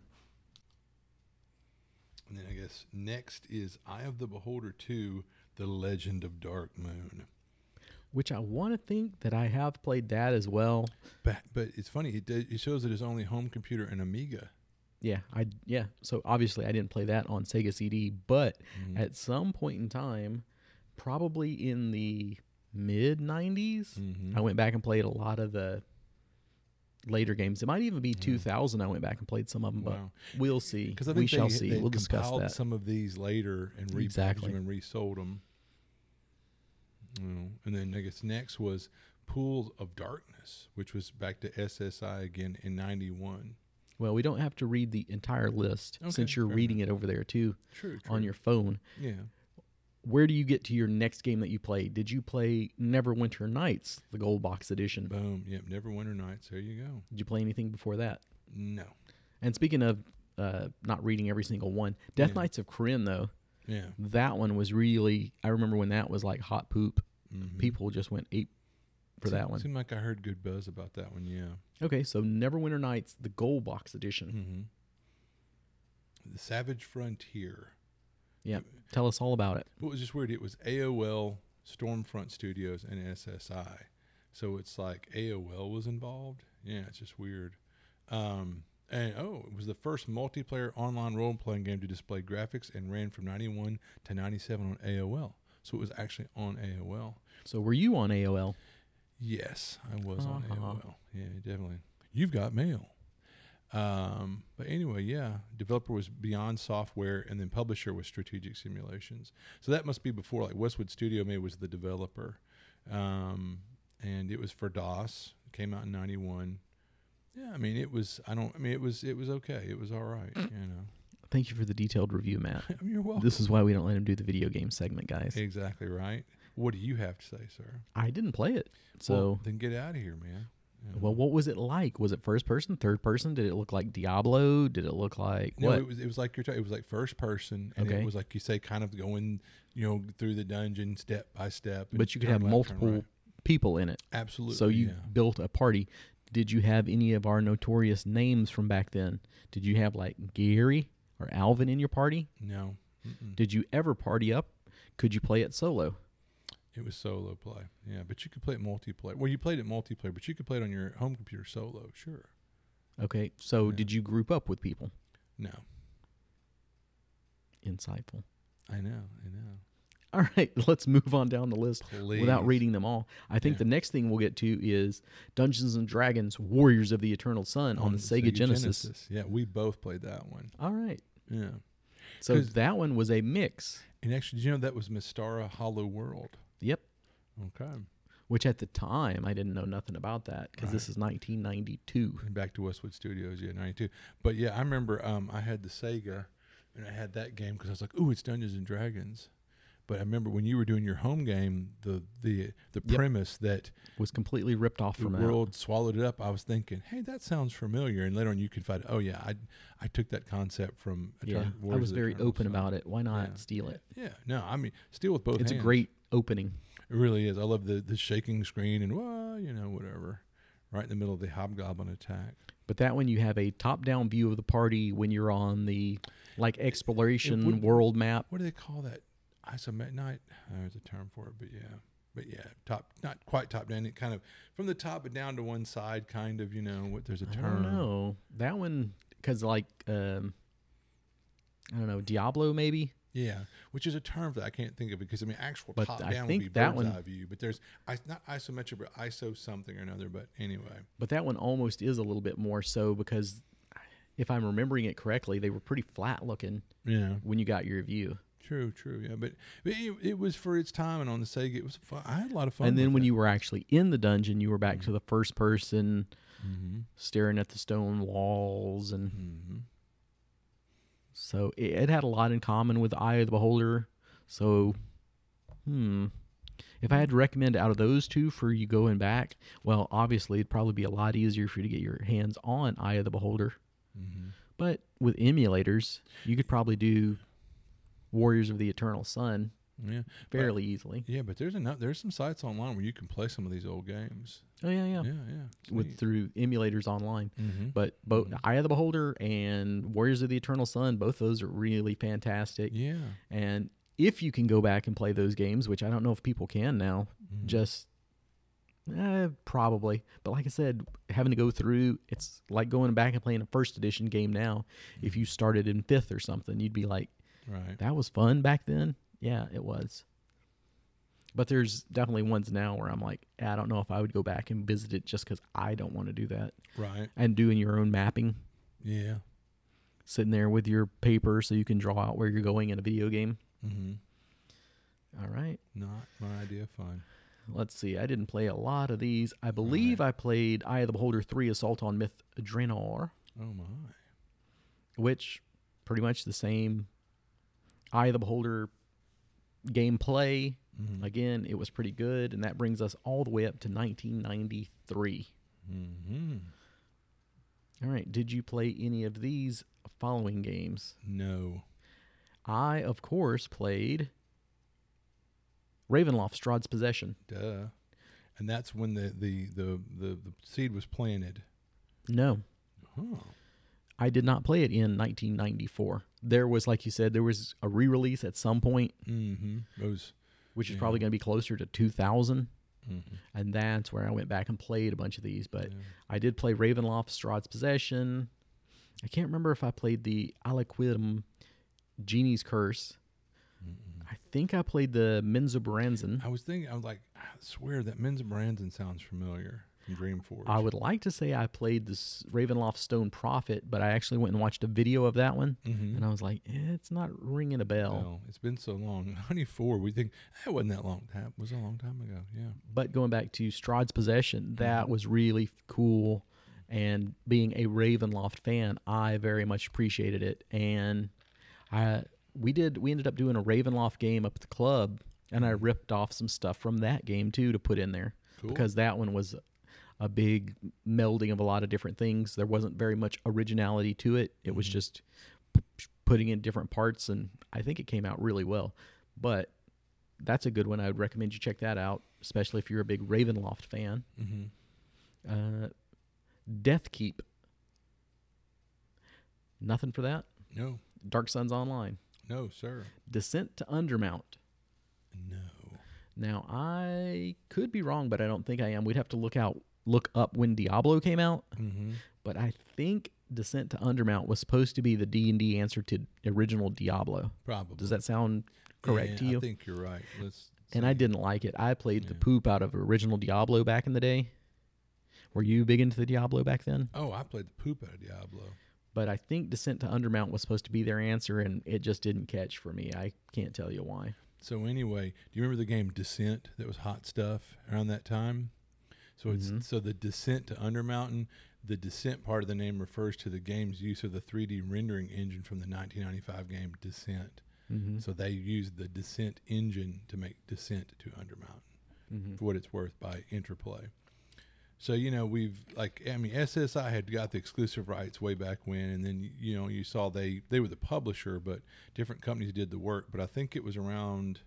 And then I guess next is Eye of the Beholder 2, The Legend of Dark Moon. Which I want to think that I have played that as well. But, but it's funny, it, it shows that it is only home computer and Amiga. Yeah, I yeah. So obviously I didn't play that on Sega CD, but Mhm. at some point in time, probably in the mid 90s, Mhm. I went back and played a lot of the later games. It might even be 2000 I went back and played some of them, Wow. but we'll see. Because we think shall see. they we'll discuss that. some of these later and repackaged Exactly. them and resold them. and then I guess next was Pools of Darkness, which was back to SSI again in '91. Well, we don't have to read the entire list Okay, since you're reading it over there too True, on your phone. yeah. Where do you get to your next game that you play? Did you play Neverwinter Nights, the gold box edition? Boom. Yep. Neverwinter Nights. There you go. Did you play anything before that? No. And speaking of uh, not reading every single one, Death Yeah. Knights of Krynn, though, Yeah. that one was really, I remember when that was like hot poop. Mhm. People just went ape for that one. Seemed like I heard good buzz about that one. Yeah. Okay, so Neverwinter Nights, the Gold Box Edition. Mm-hmm. The Savage Frontier. Yeah, tell us all about it. What was just weird? It was AOL, Stormfront Studios, and SSI. So it's like AOL was involved. Yeah, it's just weird. Um, and oh, it was the first multiplayer online role playing game to display graphics and ran from 91 to 97 on AOL. So it was actually on AOL. So were you on AOL? Yes, I was on Uh-huh. AOL. Yeah, definitely. You've got mail. Um, but anyway, yeah, developer was Beyond Software, and then publisher was Strategic Simulations. So that must be before, like Westwood Studio maybe was the developer, um, and it was for DOS. It came out in '91. Yeah, I mean, it was. I don't. I mean, it was. It was okay. It was all right. You know. Thank you for the detailed review, Matt. You're welcome. This is why we don't let him do the video game segment, guys. exactly right. What do you have to say, sir? I didn't play it. So, Well, then get out of here, man. You well, what was it like? Was it first person, third person? Did it look like Diablo? Did it look like No, what? it was it was like you're talking. It was like first person, and Okay. it was like you say, kind of going, you know, through the dungeon step by step. but you could have multiple right. people in it. Absolutely. So you yeah. built a party. Did you have any of our notorious names from back then? Did you have like Gary or Alvin in your party? no, Mm-mm. Did you ever party up? Could you play it solo? It was solo play. Yeah, but you could play it multiplayer. Well, you played it multiplayer, but you could play it on your home computer solo. Sure. Okay, so Yeah. did you group up with people? No, Insightful. I know, I know. All right, let's move on down the list Please. without reading them all. I think Yeah. the next thing we'll get to is Dungeons and Dragons: Warriors of the Eternal Sun on, the Sega, Genesis. Yeah, we both played that one. All right, Yeah. So that one was a mix. And actually, did you know that was Mystara Hollow World? Yep. Okay. Which at the time I didn't know nothing about that because this is 1992. And back to Westwood Studios, yeah, '92. But yeah, I remember um, I had the Sega, and I had that game because I was like, "Ooh, it's Dungeons and Dragons." But I remember when you were doing your home game, the the the Yep. premise that Was completely ripped off the from that. world swallowed it up. I was thinking, "Hey, that sounds familiar." And later on, you could find, "Oh yeah, I I took that concept from." Yeah, Etern- I was very open Sun. about it. Why not Yeah. steal it? Yeah, no, I mean, steal with both. It's a great opening. It really is. I love the the shaking screen and well, you know, whatever, right in the middle of the hobgoblin attack. But that one you have a top-down view of the party when you're on the like exploration would- world map. what do they call that? Isomet night. Oh, there's a term for it, but yeah, but yeah, top, not quite top down. It kind of from the top but down to one side, kind of. You know, what there's a term. don't know that one because like um, I don't know Diablo maybe. Yeah, which is a term that I can't think of because I mean, actual But top I down would be that bird's one- eye view, but there's not isometric, but ISO something or another. But anyway, But that one almost is a little bit more so because if I'm remembering it correctly, they were pretty flat looking yeah, when you got your view. true, true. Yeah, but, but it, it was for its time, and on the Sega, it was fun. I had a lot of fun. and then when it. you were actually in the dungeon, you were back to the first person, Mhm. staring at the stone walls, and Mhm. So it, it had a lot in common with Eye of the Beholder. So, hmm, if I had to recommend out of those two for you going back, well, obviously it'd probably be a lot easier for you to get your hands on Eye of the Beholder. Mhm. But with emulators, you could probably do Warriors of the Eternal Sun yeah, fairly easily. Yeah, but there's enough. There's some sites online where you can play some of these old games. Oh yeah, yeah. Yeah, yeah. it's With neat. through emulators online. Mhm. But both Mhm. Eye of the Beholder and Warriors of the Eternal Sun, both those are really fantastic. yeah, And if you can go back and play those games, which I don't know if people can now, Mhm. just eh, probably. But like I said, having to go through, it's like going back and playing a first edition game now. If you started in fifth or something, you'd be like, right. that was fun back then. Yeah, it was. But there's definitely ones now where I'm like, I don't know if I would go back and visit it just because I don't want to do that. Right. And doing your own mapping, Yeah. sitting there with your paper so you can draw out where you're going in a video game. Mm-hmm. All right. Not my idea fun. Let's see. I didn't play a lot of these. I believe I played Eye of the Beholder 3 Assault on Myth Drannor, Oh my. which pretty much the same Eye of the Beholder gameplay. Mm-hmm. Again, it was pretty good, and that brings us all the way up to 1993. Mm-hmm. All right. Did you play any of these following games? No. I, of course, played Ravenloft Strahd's Possession. Duh. and that's when the the the the, the seed was planted. No, Huh. I did not play it in 1994. There was, like you said, there was a re-release at some point, Mm-hmm. It was. which is Yeah. probably going to be closer to 2000, Mm-hmm. and that's where I went back and played a bunch of these. But Yeah. I did play Ravenloft, Strahd's Possession. I can't remember if I played the Al-Qadim Genie's Curse. Mm-mm. I think I played the Menzoberranzan. I was thinking. I was like, I swear that Men's Branson sounds familiar from Dreamforce. I would like to say I played this Ravenloft Stone Prophet, but I actually went and watched a video of that one, Mm-hmm. and I was like, eh, it's not ringing a bell. No, it's been so long. 94. We think that wasn't that long. That was a long time ago. Yeah. But going back to Strahd's Possession, that was really cool. And being a Ravenloft fan, I very much appreciated it. And I we did we ended up doing a Ravenloft game up at the club, and I ripped off some stuff from that game too to put in there Cool. because that one was a big melding of a lot of different things. There wasn't very much originality to it. It was Mhm. just p- putting in different parts, and I think it came out really well. But that's a good one. I would recommend you check that out, especially if you're a big Ravenloft fan. Mm-hmm. Uh, Death Keep. Nothing for that. No. Dark Suns Online. No, sir. Descent to Undermount. No. Now I could be wrong, but I don't think I am. We'd have to look out, look up when Diablo came out. Mm-hmm. But I think Descent to Undermount was supposed to be the D and D answer to original Diablo. Probably. Does that sound correct Yeah, to you? I think you're right. Let's. and see. I didn't like it. I played the poop out of original Diablo back in the day. Were you big into the Diablo back then? Oh, I played the poop out of Diablo. But I think Descent to Undermount was supposed to be their answer, and it just didn't catch for me. I can't tell you why. So anyway, do you remember the game Descent that was hot stuff around that time? So it's Mhm. so the descent to Undermountain. The descent part of the name refers to the game's use of the 3D rendering engine from the 1995 game Descent. Mm-hmm. So they used the Descent engine to make Descent to Undermountain. Mm-hmm. for what it's worth by Interplay. So you know we've like I mean SSI had got the exclusive rights way back when, and then you know you saw they they were the publisher, but different companies did the work. But I think it was around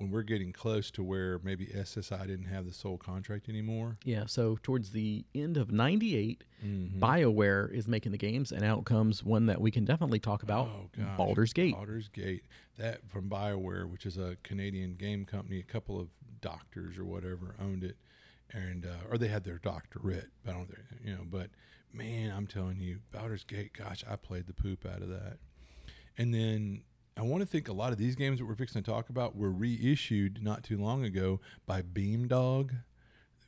when we're getting close to where maybe SSI didn't have the sole contract anymore. Yeah, so towards the end of 98, Mm-hmm. BioWare is making the games, and out comes one that we can definitely talk about Oh, gosh. Baldur's Gate. Baldur's Gate. That from BioWare, which is a Canadian game company. A couple of doctors or whatever owned it, and uh, or they had their doctorate. I don't, you know. But man, I'm telling you, Baldur's Gate. Gosh, I played the poop out of that. And then I want to think a lot of these games that we're fixing to talk about were reissued not too long ago by Beamdog.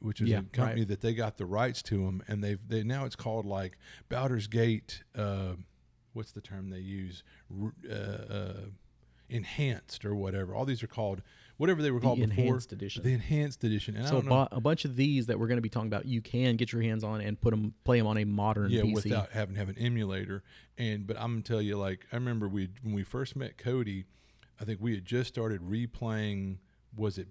Which is Yeah, a company right. that they got the rights to them, and they've they now it's called like Baldur's Gate. Uh, what's the term they use? Uh, uh, enhanced or whatever. All these are called whatever they were The called before. enhanced edition. The enhanced edition. And I so bu- a bunch of these that we're going to be talking about, you can get your hands on and put them, play them on a modern yeah, PC. without having to have an emulator. And but I'm gonna tell you, like I remember we when we first met Cody, I think we had just started replaying. Was it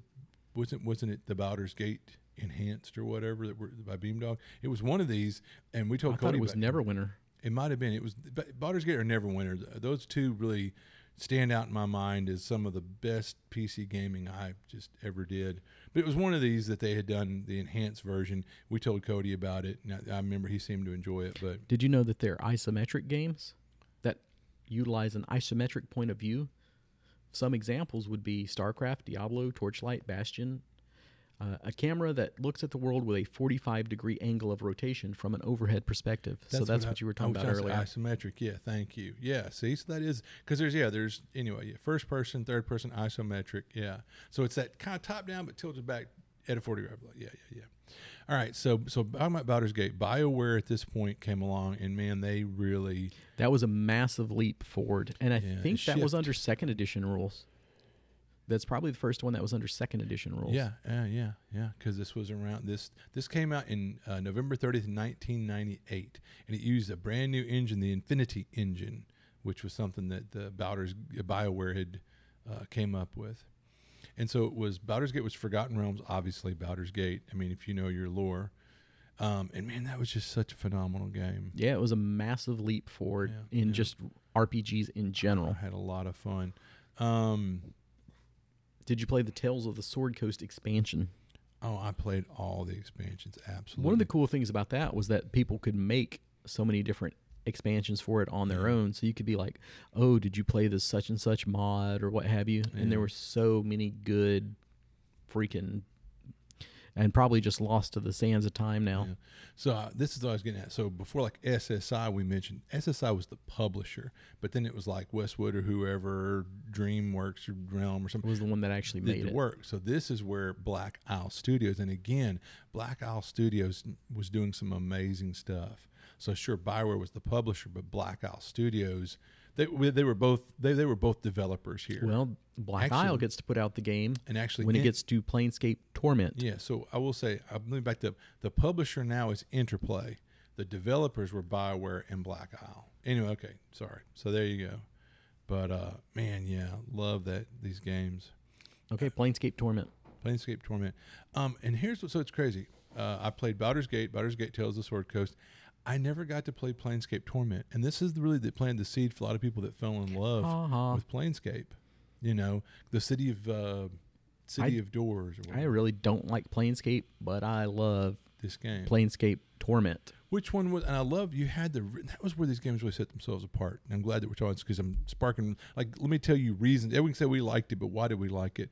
wasn't wasn't it the Baldur's Gate enhanced or whatever that were by Beamdog? It was one of these, and we I told thought Cody it was Neverwinter. It might have been. It was Baldur's Gate or Neverwinter. Those two really stand out in my mind as some of the best PC gaming I just ever did. But it was one of these that they had done the enhanced version. We told Cody about it, and I, I remember he seemed to enjoy it. But Did you know that they're isometric games that utilize an isometric point of view? Some examples would be StarCraft, Diablo, Torchlight, Bastion. Uh, a camera that looks at the world with a 45 degree angle of rotation from an overhead perspective. so that's I- what, you were talking about earlier. Isometric, yeah. Thank you. Yeah. See, so that is because there's yeah, there's anyway, yeah, first person, third person, isometric, yeah. So it's that kind of top down but tilted back at a forty degree. Yeah, yeah, yeah. All right, so so I'm at Baldur's Gate. Bioware at this point came along, and man, they really That was a massive leap forward. And I Yeah, think that was under second edition rules. That's probably the first one that was under second edition rules. Yeah, yeah, yeah, yeah. Because this was around this. This came out in uh, November thirtieth, nineteen ninety eight, and it used a brand new engine, the Infinity engine, which was something that the Baldur's Bioware had uh, came up with. And so it was Baldur's Gate was Forgotten Realms, obviously Baldur's Gate. I mean, if you know your lore, um, and man, that was just such a phenomenal game. Yeah, it was a massive leap forward Yeah, in yeah. just RPGs in general. I had a lot of fun. Um, Did you play the Tales of the Sword Coast expansion? Oh, I played all the expansions. Absolutely. One of the cool things about that was that people could make so many different expansions for it on their Yeah. own. So you could be like, "Oh, did you play this such and such mod or what have you?" And there were so many good freaking and probably just lost to the sands of time now. Yeah. So uh, this is what I was getting at. So before, like SSI, we mentioned SSI was the publisher, but then it was like Westwood or whoever, DreamWorks or Realm or It something. was the one that actually did made the it. work. So this is where Black Isle Studios, and again, Black Isle Studios was doing some amazing stuff. So sure, Bioware was the publisher, but Black Isle Studios, they they were both they, they were both developers here. Well, Black Actually- Isle gets to put out the game and actually, when it gets to Planescape Torment. yeah. So I will say, I'm moving back to the publisher now is Interplay. The developers were Bioware and Black Isle. Anyway, okay, sorry. So there you go. But uh, man, yeah, love that these games. Okay, Planescape Torment. Planescape Torment. Um, and here's what so it's crazy. Uh, I played Baldur's Gate, Baldur's Gate Tales of the Sword Coast. I never got to play Planescape Torment, and this is really that planted the seed for a lot of people that fell in love Uh-huh. with Planescape. You know, the city of uh, City I- of Doors. Or I really don't like Planescape, but I love this game. Planescape Torment. Which one was? And I love you had the. That was where these games really set themselves apart. And I'm glad that we're talking because I'm sparking. Like, let me tell you reasons. Can say we liked it, but why did we like it?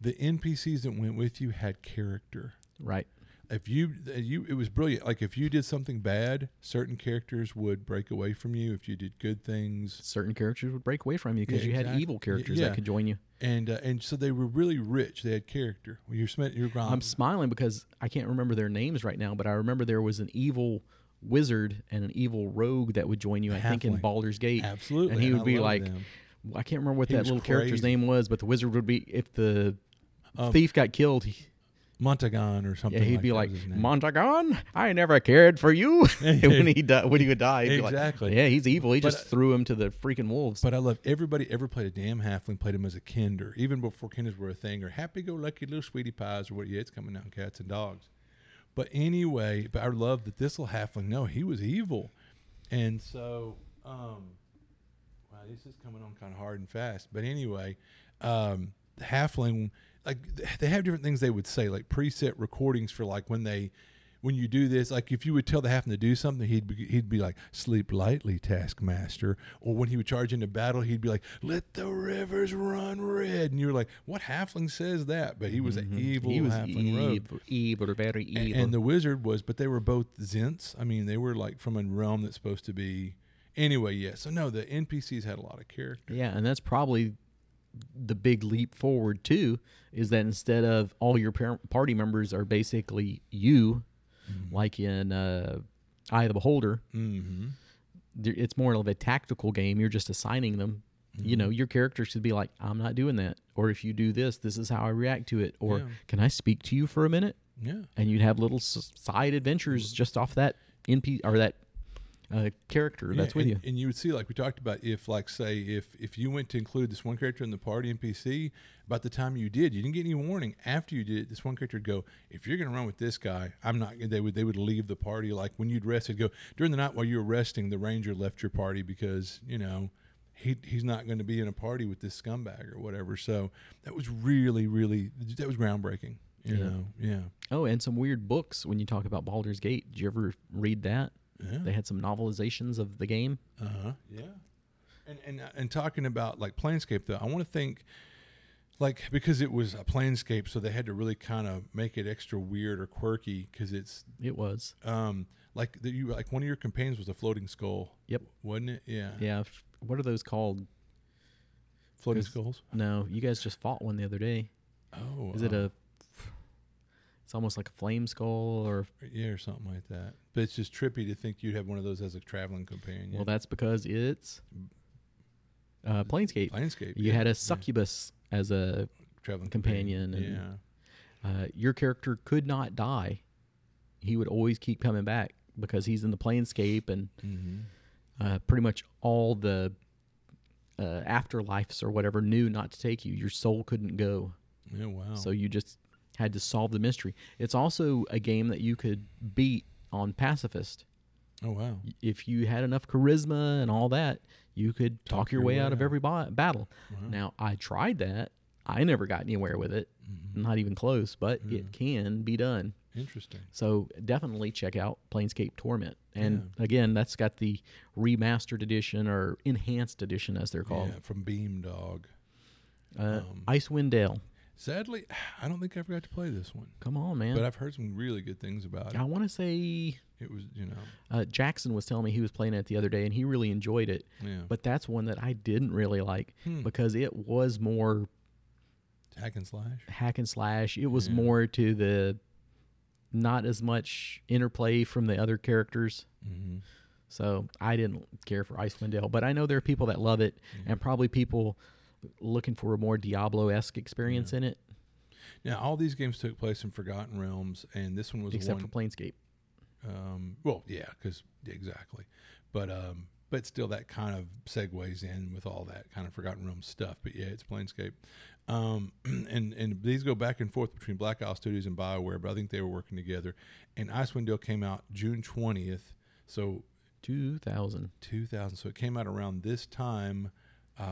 The NPCs that went with you had character. Right. If you, you, it was brilliant. Like if you did something bad, certain characters would break away from you. If you did good things, Certain characters would break away from you because Yeah, you had evil characters yeah. that could join you. and uh, and so they were really rich. They had character. Well, you're Smith, you're. I'm smiling because I can't remember their names right now, but I remember there was an evil wizard and an evil rogue that would join you. I think in Halfling. Baldur's Gate, Absolutely, and he and would I be like, them. I can't remember what He that little character's name was, but the wizard would be if the Um, thief got killed. He, Montaron or yeah, something. he'd like be like. Montaron, I never cared for you. when he di- when he would die, he'd be like, Exactly. yeah, he's evil. He But, just uh, threw him to the freaking wolves. But I love everybody ever played a damn halfling, played him as a kinder, even before kinders were a thing, or happy go lucky little sweetie pies, or what. Yeah, it's coming out, cats and dogs. But anyway, but I love that this little halfling. No, he was evil, and so um, wow, this is coming on kind of hard and fast. But anyway, um, the halfling like they have different things they would say, like preset recordings for like when they. When you do this, like if you would tell the halfling to do something, he'd be, he'd be like, "Sleep lightly, Taskmaster." Or when he would charge into battle, he'd be like, "Let the rivers run red." And you're like, "What halfling says that?" But he was an evil Mm-hmm. he was halfling rogue. evil, evil, very evil. And the wizard was, but they were both Zhents. I mean, they were like from a realm that's supposed to be. Anyway, yeah. So no, the NPCs had a lot of character. Yeah, and that's probably the big leap forward too. Is that instead of all your party members are basically you, like in uh, Eye of the Beholder, Mm-hmm. it's more of a tactical game. You're just assigning them. You know, your character should be like, "I'm not doing that," or if you do this, this is how I react to it, or Yeah. "Can I speak to you for a minute?" Yeah. And you'd have little side adventures just off that NP or that uh, character that's with and, you. And you would see, like we talked about, if like say if if you went to include this one character in the party NPC, about the time you did, you didn't get any warning. After you did it, this one character would go, "If you're going to run with this guy, I'm not." Going they would they would leave the party. Like when you'd rest, it'd go during the night while you were resting. The ranger left your party because you know. He, he's not going to be in a party with this scumbag or whatever. So that was really, really that was groundbreaking. You Yeah. know, yeah, Oh, and some weird books when you talk about Baldur's Gate. Did you ever read that? Yeah. They had some novelizations of the game. Uh huh. Yeah. And and uh, and talking about like Planescape though, I want to think like because it was a Planescape, so they had to really kind of make it extra weird or quirky because it's It was. um like the, you like one of your companions was a floating skull. Yep. Wasn't it? Yeah. Yeah. What are those called? floating skulls. No, you guys just fought one the other day. Oh. Is it uh, a? It's almost like a flame skull, or yeah or something like that? But it's just trippy to think you'd have one of those as a traveling companion. well, that's because it's uh, Planescape. Planescape. You yeah, had a yeah. succubus as a. traveling companion and- yeah. Uh, your character could not die. He would always keep coming back because he's in the Planescape, and Mm-hmm. uh, pretty much all the uh, afterlives or whatever knew not to take you. Your soul couldn't go. Yeah. Wow. So you just had to solve the mystery. It's also a game that you could beat on pacifist. oh wow. If you had enough charisma and all that, you could talk, your, way, out of every ba- battle. Wow. Now, I tried that. I never got anywhere with it. Mhm. Not even close, but Yeah. it can be done. Interesting. So definitely check out Planescape Torment. And again, that's got the remastered edition or enhanced edition, as they're called. Yeah, from Beamdog. Uh, Um, Icewind Dale. Sadly, I don't think I ever got to play this one, Come on, man. but I've heard some really good things about it. I want to say It was, you know, uh, Jackson was telling me he was playing it the other day and he really enjoyed it. yeah, But that's one that I didn't really like Hmm. because it was more hack and slash. hack and slash. It was Yeah. more to the not as much interplay from the other characters. Mm-hmm. So I didn't care for Icewind Dale, but I know there are people that love it, and probably people looking for a more Diablo esque experience in it, Now, all these games took place in Forgotten Realms, and this one was except one. for Planescape. um, well, yeah, because exactly, but um, but still, that kind of segues in with all that kind of Forgotten Realms stuff. But yeah, it's Planescape, um, and and these go back and forth between Black Isle Studios and Bioware, but I think they were working together. And Icewind Dale came out June twentieth, so Two thousand. 2000. So it came out around this time. Uh,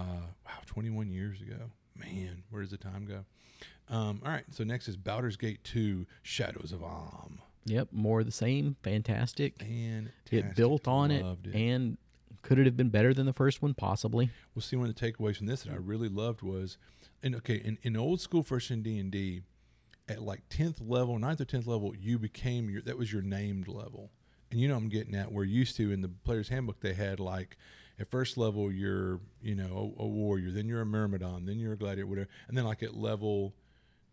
wow, 21 years ago. Man, where does the time go? Um, all right. So next is Baldur's Gate 2: Shadows of Amn. Yep, more of the same. Fantastic. And It built on it, Loved it. and could it have been better than the first one? Possibly. We'll see one of the takeaways from this that I really loved was, and okay, in, in old school first in D and D, at like tenth level, 9th or tenth level, you became your that was your named level. And you know I'm getting at. We're used to in the player's handbook they had like at first level you're you know a, a warrior, then you're a myrmidon, then you're a gladiator, whatever, and then like at level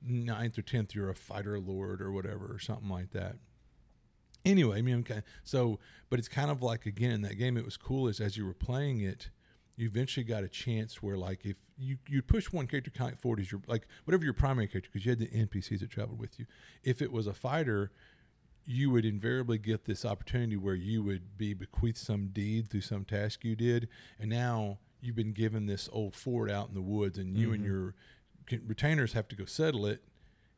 ninth or tenth you're a fighter lord or whatever or something like that. Anyway, I mean, okay, so but it's kind of like again in that game, it was cool is as you were playing it, you eventually got a chance where like if you you push one character kind of forward as your like whatever your primary character because you had the NPCs that traveled with you. If it was a fighter, you would invariably get this opportunity where you would be bequeathed some deed through some task you did, and now you've been given this old fort out in the woods, and you and mm-hmm. your retainers have to go settle it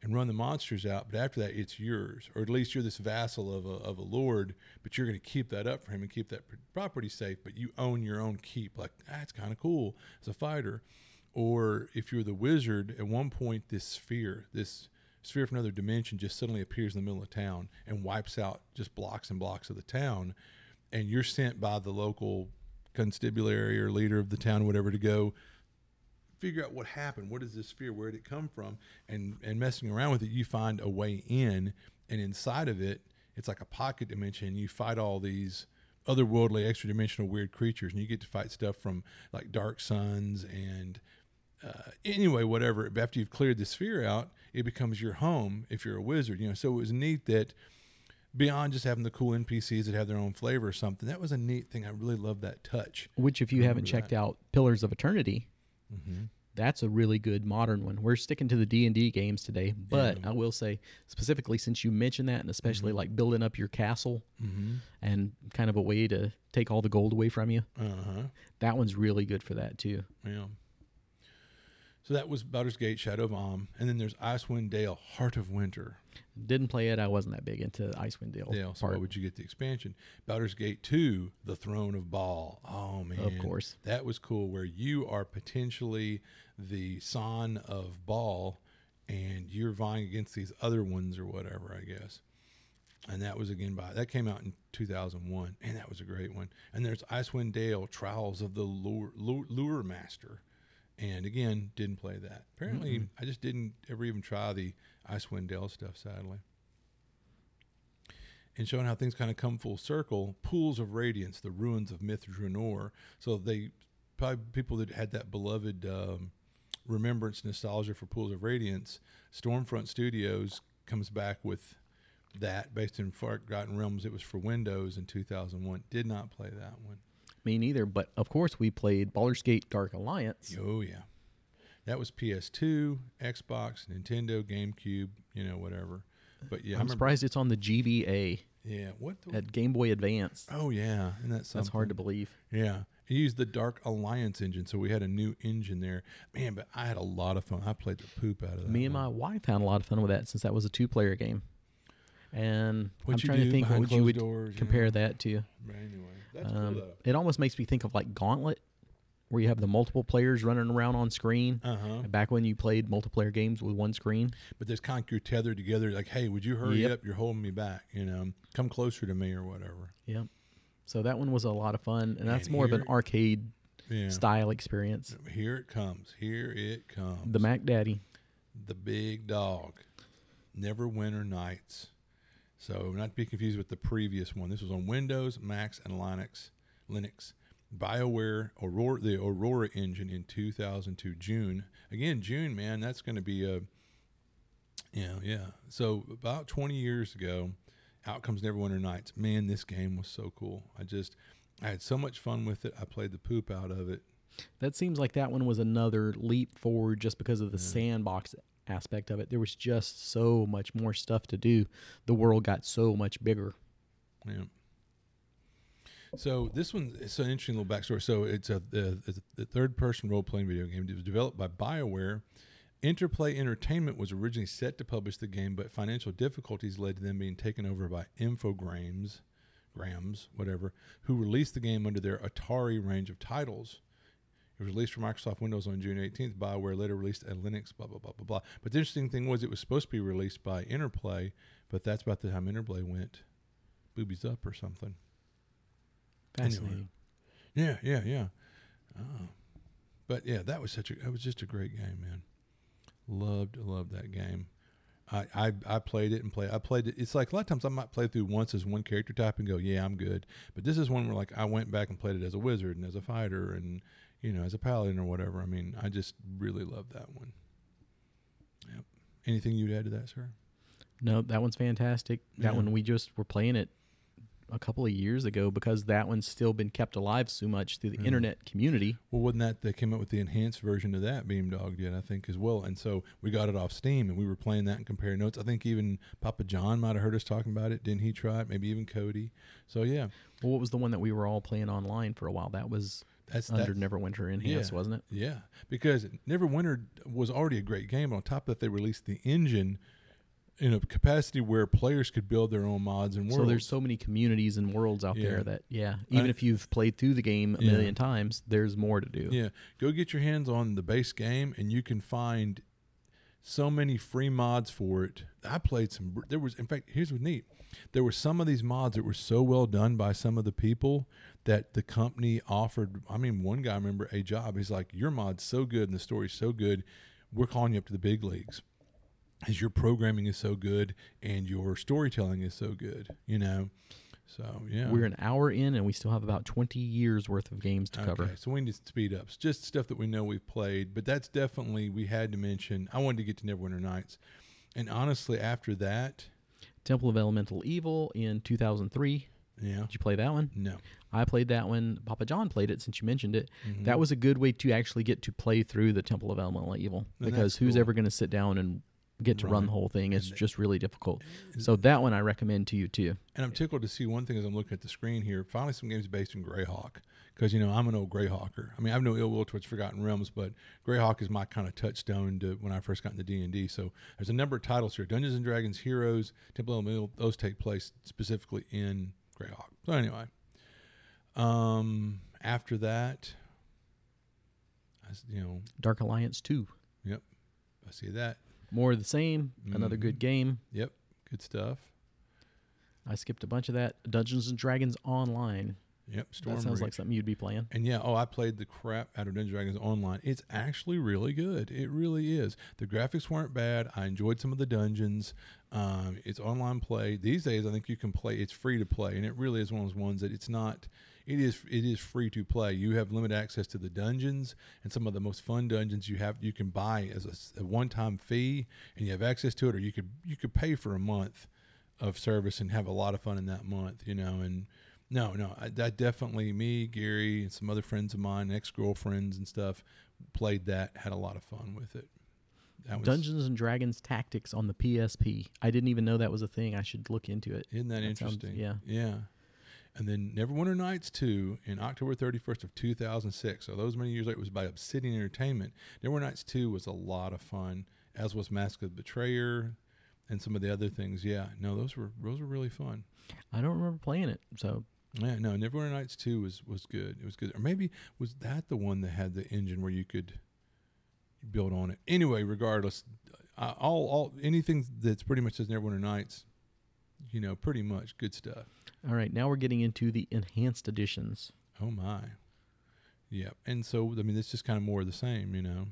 and run the monsters out. But after that, it's yours, or at least you're this vassal of a, of a lord. But you're going to keep that up for him and keep that property safe. But you own your own keep. Like that's kind of cool as a fighter. Or if you're the wizard, at one point this sphere, this sphere from another dimension, just suddenly appears in the middle of town and wipes out just blocks and blocks of the town. And you're sent by the local constabulary or leader of the town, whatever, to go figure out what happened. What is this sphere? Where did it come from? And and messing around with it, you find a way in, and inside of it, it's like a pocket dimension. You fight all these otherworldly, extra dimensional weird creatures, and you get to fight stuff from like dark suns and. Uh, anyway, whatever. After you've cleared the sphere out, it becomes your home if you're a wizard. You know, so it was neat that beyond just having the cool NPCs that have their own flavor or something, that was a neat thing. I really love that touch. Which, if you haven't checked that. out, Pillars of Eternity, Mm-hmm. that's a really good modern one. We're sticking to the D and D games today, but Yeah. I will say specifically since you mentioned that, and especially like building up your castle Mm-hmm. and kind of a way to take all the gold away from you, Uh huh. that one's really good for that too. Yeah. So that was Baldur's Gate, Shadow of Amn, and then there's Icewind Dale, Heart of Winter. Didn't play it. I wasn't that big into Icewind Dale. Dale. So why would you get the expansion? Baldur's Gate 2, The Throne of Baal. Oh man, of course. that was cool. Where you are potentially the son of Baal, and you're vying against these other ones or whatever, I guess. And that was again by that came out in 2001, and that was a great one. And there's Icewind Dale, Trials of the Lure, Lure, Lure Master, and again didn't play that. Apparently, I just didn't ever even try the Icewind Dale stuff, sadly. And showing how things kind of come full circle, pools of radiance, the ruins of Myth Drannor. So they probably people that had that beloved um, remembrance nostalgia for pools of radiance. Stormfront Studios comes back with that based in Forgotten Realms. It was for Windows in 2001. Did not play that one. Me neither. But of course, we played Baldur's Gate Dark Alliance. Oh yeah, that was PS2, Xbox, Nintendo, GameCube, you know whatever. But yeah, I'm surprised it's on the GBA Yeah, what? The, at Game Boy Advance. oh yeah, and that's That's hard to believe. Yeah, it used the Dark Alliance engine, so we had a new engine there. Man, but I had a lot of fun. I played the poop out of that. Me and one. my wife had a lot of fun with that since that was a two-player game. And What I'm you trying to think what you would doors, compare yeah. that to. But anyway, that's Um, cool though. it almost makes me think of like Gauntlet where you have the multiple players running around on screen. Uh huh. Back when you played multiplayer games with one screen. But there's kind of you're tethered together. Like, hey, would you hurry Yep. up? You're holding me back. You know, come closer to me or whatever. Yep. So that one was a lot of fun, and that's And more of an arcade Yeah. style experience. Here it comes. Here it comes. The Mac Daddy. the big dog. Neverwinter Nights. So not to be confused with the previous one. This was on Windows, Macs, and Linux. Linux. BioWare Aurora, the Aurora engine in 2002 June. Again, June, man, that's going to be a yeah, yeah. So about 20 years ago, out comes Neverwinter Nights. Man, this game was so cool. I just I had so much fun with it. I played the poop out of it. That seems like that one was another leap forward just because of the sandbox aspect of it. There was just so much more stuff to do. The world got so much bigger. Yeah. So this one is an interesting little backstory. So it's a the, a third-person role-playing video game. It was developed by BioWare. Interplay Entertainment was originally set to publish the game, but financial difficulties led to them being taken over by Infogrames, Grams, whatever, who released the game under their Atari range of titles. It was released for Microsoft Windows on June 18th. BioWare later released a Linux, blah, blah, blah, blah, blah. But the interesting thing was it was supposed to be released by Interplay, but that's about the time Interplay went boobies up or something. Anyway. Yeah, yeah, yeah. Oh. But yeah, that was such a that was just a great game, man. Loved loved that game. I, I I played it and play. I played it. It's like a lot of times I might play through once as one character type and go, yeah, I'm good. But this is one where like I went back and played it as a wizard and as a fighter and you know as a paladin or whatever. I mean, I just really love that one. Yep. Anything you'd add to that, sir? No, that one's fantastic. That Yeah. one we just were playing it a couple of years ago because that one's still been kept alive so much through the internet community. Well, wasn't that they came up with the enhanced version of that Beamdog did, I think, as well. And so we got it off Steam and we were playing that and comparing notes. I think even Papa John might have heard us talking about it. Didn't he try it? Maybe even Cody. So yeah, Well, what was the one that we were all playing online for a while? That was that's under that. Neverwinter Enhanced, Yeah. wasn't it? Yeah, because Neverwinter was already a great game. On top of that, they released the engine in a capacity where players could build their own mods and worlds. So there's so many communities and worlds out Yeah. there that yeah, even I- if you've played through the game a Yeah. million times, there's more to do. Yeah, go get your hands on the base game, and you can find so many free mods for it. I played some. There was, in fact, here's what's neat. There were some of these mods that were so well done by some of the people that the company offered. I mean, one guy I remember a job. He's like, "Your mod's so good and the story's so good, we're calling you up to the big leagues." As your programming is so good and your storytelling is so good, you know. So yeah, We're an hour in and we still have about 20 years worth of games to cover. Okay, so we need to speed up. It's just stuff that we know we've played, but that's definitely we had to mention. I wanted to get to Neverwinter Nights, and honestly, after that, Temple of Elemental Evil in 2003. yeah, Did you play that one? no, I played that one. Papa John played it since you mentioned it. Mhm. That was a good way to actually get to play through the Temple of Elemental Evil And because who's cool. ever going to sit down and get to run Right. the whole thing? It's just really difficult. So that one I recommend to you too. And I'm tickled to see one thing as I'm looking at the screen here. Finally, some games based in Greyhawk, because you know I'm an old Greyhawker. I mean, I have no ill will towards Forgotten Realms, but Greyhawk is my kind of touchstone to when I first got into D and D. So there's a number of titles here: Dungeons and Dragons, Heroes, Temple of Mill. Those take place specifically in Greyhawk. So anyway, um, after that, I, you know, Dark Alliance 2. Yep, I see that. More of the same. Another Mhm. good game. Yep, good stuff. I skipped a bunch of that. Dungeons and Dragons Online. Yep, Storm that sounds like something you'd be playing. And yeah, oh, I played the crap out of Dungeons and Dragons online. It's actually really good. It really is. The graphics weren't bad. I enjoyed some of the dungeons. Um, it's online play. These days, I think you can play. It's free to play, and it really is one of those ones that it's not. It is. It is free to play. You have limited access to the dungeons, and some of the most fun dungeons you have. You can buy as a one-time fee, and you have access to it, or you could you could pay for a month of service and have a lot of fun in that month. You know, and no, no, I, that definitely me, Gary, and some other friends of mine, ex girlfriends and stuff, played that, had a lot of fun with it. Was, Dungeons and Dragons Tactics on the PSP. I didn't even know that was a thing. I should look into it. Isn't that, that sounds- interesting? yeah. yeah. And then Neverwinter Nights two in October thirty first of two thousand six. So those many years later, it was by Obsidian Entertainment. Neverwinter Nights two was a lot of fun, as was Mask of the Betrayer, and some of the other things. Yeah, no, those were those were really fun. I don't remember playing it, so Yeah, no, Neverwinter Nights two was was good. It was good, or maybe was that the one that had the engine where you could build on it. Anyway, regardless, all all anything that's pretty much says Neverwinter Nights, you know, pretty much good stuff. All right, now we're getting into the enhanced editions. Oh my, yeah. And so I mean, it's just kind of more of the same, you know.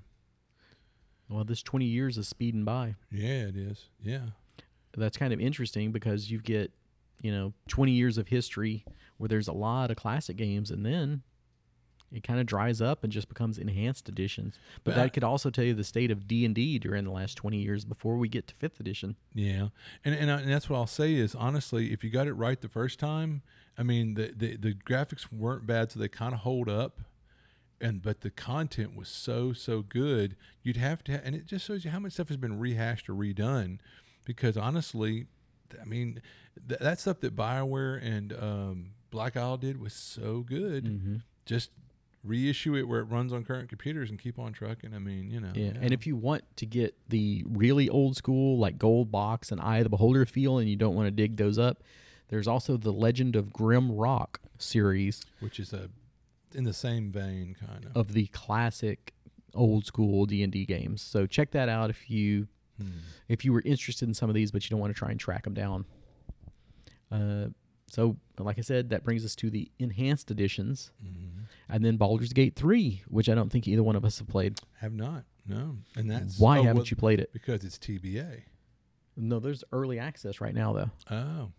Well, this 20 years is speeding by. Yeah, it is. Yeah, That's kind of interesting because you get, you know, 20 years of history where there's a lot of classic games and then it kind of dries up and just becomes enhanced editions. But that could also tell you the state of D&D during the last 20 years before we get to 5th edition. Yeah, and and, I, and that's what I'll say is honestly, if you got it right the first time, I mean the the, the graphics weren't bad, so they kind of hold up, and but the content was so so good, you'd have to, and it just shows you how much stuff has been rehashed or redone, because honestly, I mean th- that stuff that Bioware and um, Black Isle did was so good. Mm-hmm. Just reissue it where it runs on current computers and keep on trucking. I mean, you know, Yeah. And if you want to get the really old school, like Gold Box and Eye of the Beholder feel, and you don't want to dig those up, there's also the Legend of Grimrock series which is a in the same vein, kind of. of the classic old school D&D games. So check that out if you Hmm. if you were interested in some of these, but you don't want to try and track them down. Uh, so, like I said, that brings us to the enhanced editions, Mhm. And then Baldur's Gate 3, which I don't think either one of us have played. Have not. No. And that's Why oh, haven't well, you played it? Because it's TBA. No, there's early access right now, though. Oh.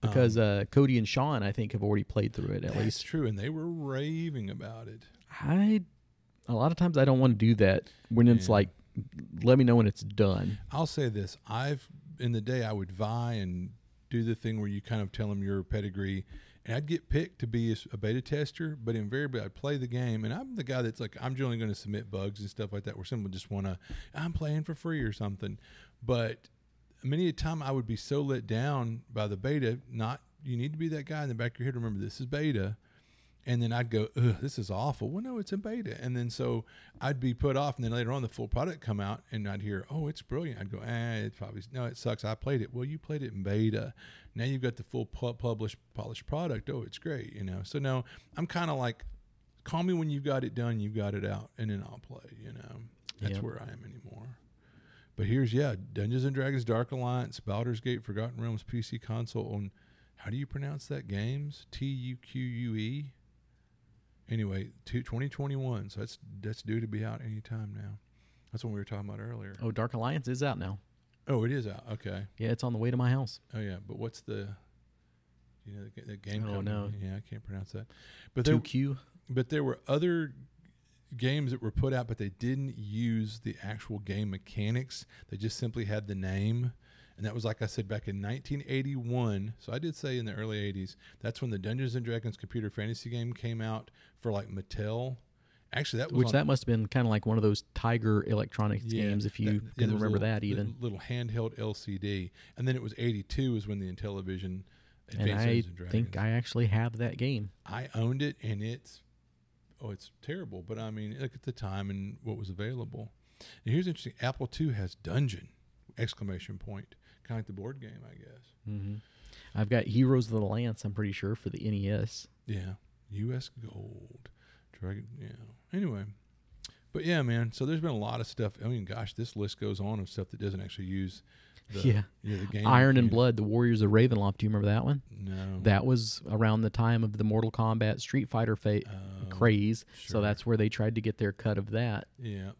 because uh, Cody and Sean, I think, have already played through it at That's least. true, and they were raving about it. I a lot of times I don't want to do that when it's like, let me know when it's done. I'll say this: I've in the day I would vie and do the thing where you kind of tell them your pedigree, and I'd get picked to be a, beta tester, but invariably I'd play the game, and I'm the guy that's like I'm generally going to submit bugs and stuff like that, where someone just want to I'm playing for free or something, but many a time I would be so let down by the beta. Not you need to be that guy in the back of your head. Remember, this is beta. And then I'd go, Ugh, this is awful. Well, no, it's in beta. And then so I'd be put off. And then later on, the full product come out, and I'd hear, oh, it's brilliant. I'd go, eh, it probably no, it sucks. I played it. Well, you played it in beta. Now you've got the full pu- published, polished product. Oh, it's great. You know. So no, I'm kind of like, call me when you've got it done. You've got it out, and then I'll play. You know, that's Yep. where I am anymore. But here's yeah, Dungeons and Dragons Dark Alliance, Baldur's Gate Forgotten Realms PC console on how do you pronounce that games? T U Q U E. Anyway, two, 2021. So that's that's due to be out anytime now. That's what we were talking about earlier. Oh, Dark Alliance is out now. Oh, it is out. Okay. Yeah, it's on the way to my house. Oh yeah, but what's the you know the, the game Oh, company? no. Yeah, I can't pronounce that. But Two Q. but there were other games that were put out, but they didn't use the actual game mechanics. They just simply had the name. And that was, like I said, back in 1981. So I did say in the early 80s, that's when the Dungeons and Dragons computer fantasy game came out for like Mattel. Actually, that was Which on- that must have been kind of like one of those Tiger Electronics Yeah, games, if you that- can remember little- that even. little handheld LCD. And then it was 82 is when the Intellivision And Advanced I Dungeons and think I actually have that game. I owned it, and it's oh, it's terrible. But I mean, look at the time and what was available. And here's interesting: Apple II has Dungeon! Exclamation point! Kind of like the board game, I guess. hmm I've got Heroes of the Lance. I'm pretty sure for the NES. Yeah, U.S. Gold, Dragon. Yeah. Anyway, but yeah, man. So there's been a lot of stuff. I mean, gosh, this list goes on of stuff that doesn't actually use. The, Yeah. yeah, the game. Iron and. Blood, the Warriors of Ravenloft. Do you remember that one? No. That was around the time of the Mortal Kombat Street Fighter fa- Oh, craze. sure. So that's where they tried to get their cut of that. Yeah,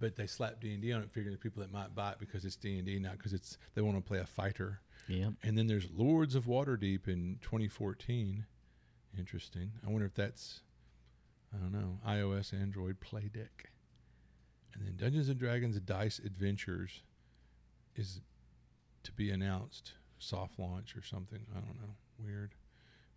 but they slapped D and D on it, figuring the people that might buy it because it's D and D, not because it's they want to play a fighter. Yeah. And then there's Lords of Waterdeep in 2014. Interesting. I wonder if that's I don't know iOS Android Playdek. And then Dungeons and Dragons Dice Adventures is to be announced, soft launch or something. I don't know. Weird.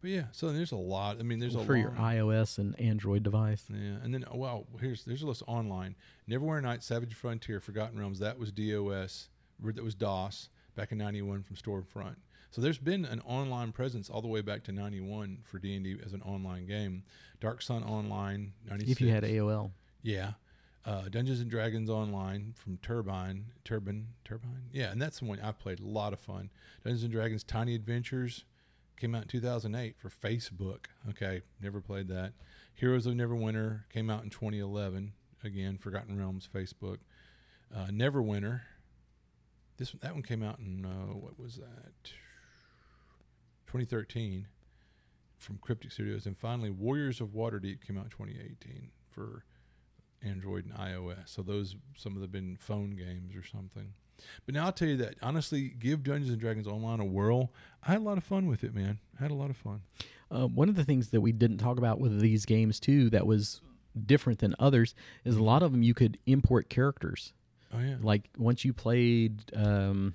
But yeah, so there's a lot. I mean, there's a lot. for your iOS and Android device. yeah, and then oh, well, here's there's a list online. Neverwinter Nights, Savage Frontier, Forgotten Realms. That was DOS. That was DOS back in '91 from Stormfront. So there's been an online presence all the way back to '91 for D and D as an online game. Dark Sun Online '96. If you had AOL. yeah. Uh, Dungeons and Dragons Online from Turbine, Turbine, Turbine. Yeah, and that's the one I played. A lot of fun. Dungeons and Dragons Tiny Adventures came out in 2008 for Facebook. Okay, never played that. Heroes of Neverwinter came out in 2011. Again, Forgotten Realms Facebook. Uh, Neverwinter. This that one came out in uh, what was that? 2013 from Cryptic Studios, and finally Warriors of Waterdeep came out in 2018 for Android and iOS. So those some of the been phone games or something. But now I'll tell you that honestly, give Dungeons and Dragons Online a whirl. I had a lot of fun with it, man. I had a lot of fun. Uh, one of the things that we didn't talk about with these games too that was different than others is a lot of them you could import characters. Oh yeah, Like once you played um,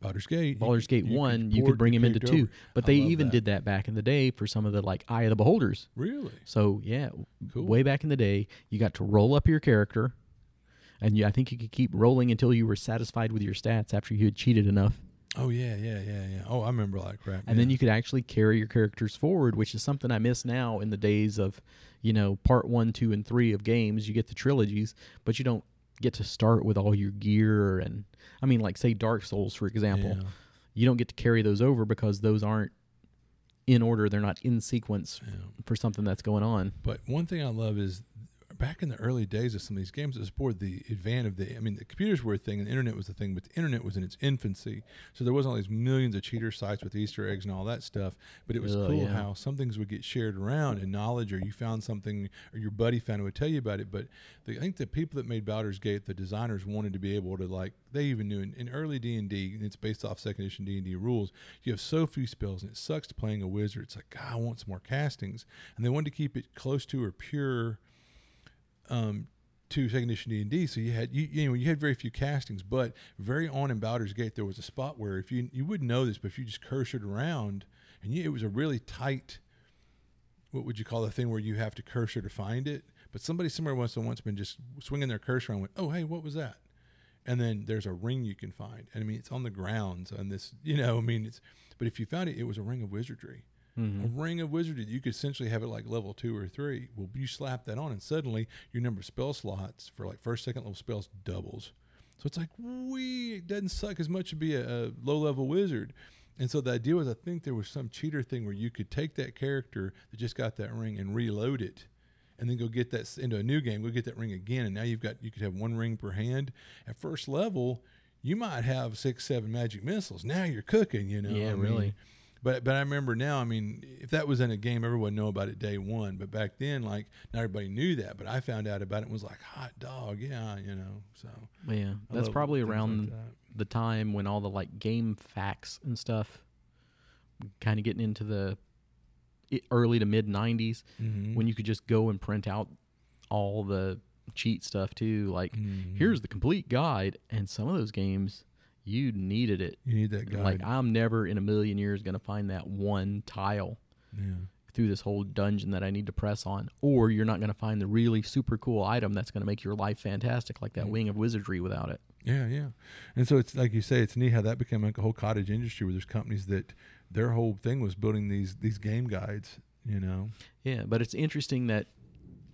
Baldur's Gate. Baldur's Gate one, you could bring him into two. over. But they even that. did that back in the day for some of the like Eye of the Beholders. Really So yeah, cool. way back in the day, you got to roll up your character, and you, I think you could keep rolling until you were satisfied with your stats after you had cheated enough, Oh yeah, yeah, yeah, yeah. Oh, I remember that crap. and then you could actually carry your characters forward, which is something I miss now in the days of, you know, part one, two, and three of games. You get the trilogies, but you don't get to start with all your gear and I mean, like say Dark Souls for example, Yeah, you don't get to carry those over because those aren't in order; they're not in sequence yeah. for something that's going on. But one thing I love is back in the early days of some of these games, it was more the advance of the. I mean, the computers were a thing, and the internet was a thing, but the internet was in its infancy, so there wasn't all these millions of cheater sites with Easter eggs and all that stuff. But it was cool yeah. how some things would get shared around and knowledge, or you found something, or your buddy found it would tell you about it. But the, I think the people that made Baldur's Gate, the designers wanted to be able to like. They even knew in, in early D and D, and it's based off second edition D and D rules. You have so few spells, and it sucks to playing a wizard. It's like God, I want some more castings, and they wanted to keep it close to or pure um, to second edition D and D. So you had you, you know you had very few castings, but very on in Baldur's Gate there was a spot where if you you wouldn't know this, but if you just cursored around and you, it was a really tight, what would you call the thing where you have to cursor to find it? But somebody somewhere once and once been just swinging their cursor and went, oh hey, what was that? And then there's a ring you can find. And I mean, it's on the grounds and this, you know, I mean, it's. But if you found it, it was a ring of wizardry Mm-hmm. a ring of wizardry. You could essentially have it like level two or three. Well, you slap that on, and suddenly your number of spell slots for like first, second level spells doubles. So it's like, we it doesn't suck as much to be a, a low level wizard. And so the idea was, I think there was some cheater thing where you could take that character that just got that ring and reload it, and then go get that into a new game, go get that ring again, and now you've got you could have one ring per hand. At first level, you might have six, seven magic missiles. Now you're cooking, you know. Yeah, I mean, really. But but I remember now. I mean, if that was in a game, everyone know about it day one. But back then, like not everybody knew that. But I found out about it and was like, hot dog, yeah, you know. So Yeah, I that's probably things like around that. the time when all the like GameFAQs and stuff kind of getting into the early to mid 90s Mhm. when you could just go and print out all the cheat stuff too like Mhm. here's the complete guide and some of those games you needed it you need that guide. like i'm never in a million years going to find that one tile yeah. through this whole dungeon that i need to press on or you're not going to find the really super cool item that's going to make your life fantastic like that Mm. ring of wizardry without it Yeah, yeah. And so it's like you say, it's neat how that became like a whole cottage industry where there's companies that their whole thing was building these these game guides. You know. Yeah, but it's interesting that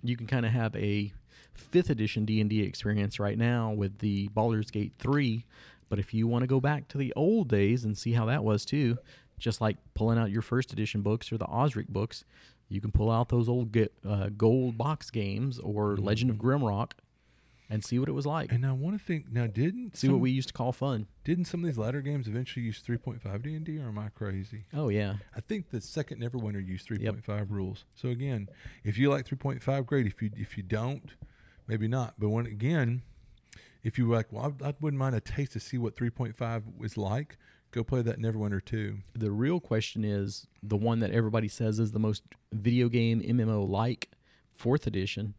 you can kind of have a fifth edition D and D experience right now with the Baldur's Gate three. But if you want to go back to the old days and see how that was too, just like pulling out your first edition books or the Osric books, you can pull out those old get, uh, gold box games or Legend of Grimrock and see what it was like. And I want to think now. Didn't See some, what we used to call fun. didn't some of these latter games eventually use 3.5 D and D, or am I crazy? Oh yeah, I think the second Neverwinter used 3.5 rules. So again, if you like 3.5, great. If you if you don't, maybe not. But when again, if you were like, well, I, I wouldn't mind a taste to see what 3.5 was like. Go play that Neverwinter 2. the real question is the one that everybody says is the most video game MMO like, fourth edition.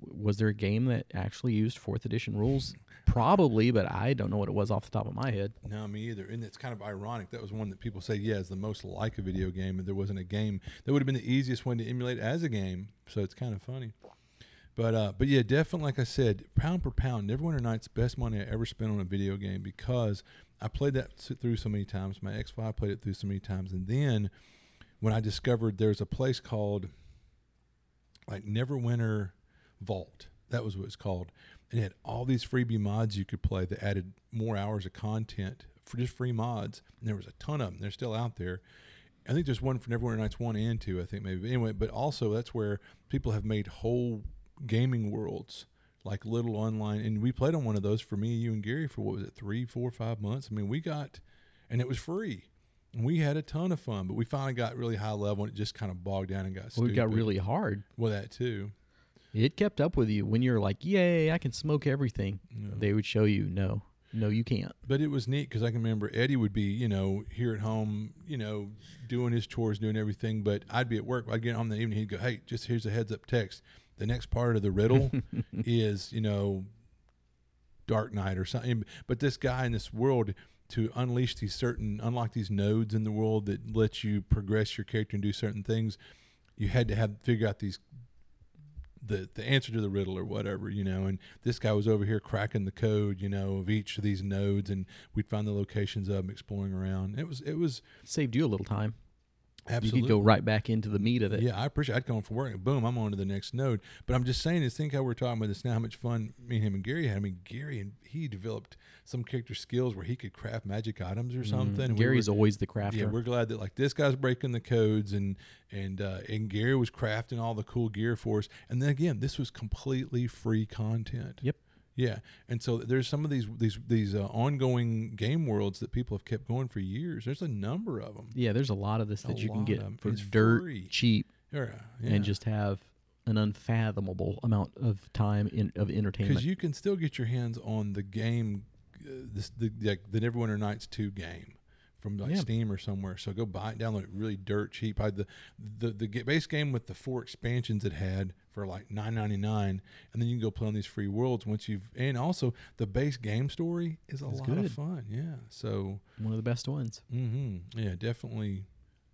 Was there a game that actually used fourth edition rules? Probably, but I don't know what it was off the top of my head. No, me either. And it's kind of ironic. That was one that people say, yeah, is the most like a video game, and there wasn't a game that would have been the easiest one to emulate as a game. So it's kind of funny. But uh, but yeah, definitely, like I said, pound per pound, Neverwinter Nights best money I ever spent on a video game because I played that through so many times. My X5 played it through so many times, and then when I discovered there's a place called like Neverwinter Vault, that was what it's called, and it had all these freebie mods you could play that added more hours of content for just free mods. And there was a ton of them. They're still out there. I think there's one for Neverwinter Nights one and two. I think maybe but anyway. But also that's where people have made whole gaming worlds like little online and we played on one of those for me you and gary for what was it three four five months i mean we got and it was free and we had a ton of fun but we finally got really high level and it just kind of bogged down and got Well, it got really hard. well that too It kept up with you when you're like, "Yay, I can smoke everything." Yeah. They would show you, "No, no, you can't." but it was neat because i can remember eddie would be you know here at home you know doing his chores doing everything but i'd be at work i'd get home in the evening he'd go hey just here's a heads up text the next part of the riddle is you know dark knight or something. But this guy in this world to unleash these certain unlock these nodes in the world that let you progress your character and do certain things you had to have figure out these the the answer to the riddle or whatever you know. And this guy was over here cracking the code you know of each of these nodes and we'd find the locations of them exploring around. It was it was Saved you a little time. Absolutely You could go right back into the meat of it. yeah, I appreciate. It. I'd come home from work and boom, I'm on to the next node. But I'm just saying is think how we're talking about this now. How much fun me and him and Gary had. I mean, Gary and he developed some character skills where he could craft magic items or something. Mm, and we Gary's were- always the crafter. yeah, we're glad that like this guy's breaking the codes and and uh, and Gary was crafting all the cool gear for us. And then again, this was completely free content. Yep. Yeah, and so there's some of these these these uh, ongoing game worlds that people have kept going for years. There's a number of them. yeah, there's a lot of this A that you can get for It's dirt free. cheap Yeah, and just have an unfathomable amount of time in, of entertainment. because you can still get your hands on the game, uh, this the like the Neverwinter Nights two game from like Yeah. Steam or somewhere. So go buy it, download it really dirt cheap. I the the the base game with the four expansions it had for like nine ninety nine, and then you can go play on these free worlds once you've and also the base game story is a It's lot good. of fun. Yeah, so One of the best ones. Mm-hmm, yeah, definitely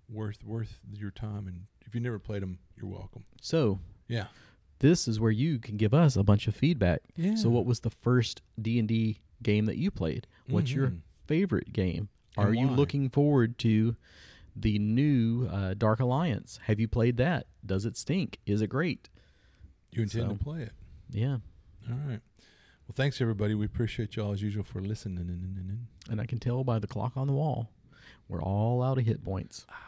worth worth your time. And if you never played them, you're welcome. So Yeah, this is where you can give us a bunch of feedback. yeah. So, what was the first D and D game that you played? What's your Mhm. favorite game? And Are you looking forward to the new uh, Dark Alliance? Have you played that? Does it stink? Is it great? You intend so- to play it? Yeah, All right. Well, thanks everybody. We appreciate y'all as usual for listening. and I can tell by the clock on the wall, we're all out of hit points. Ah.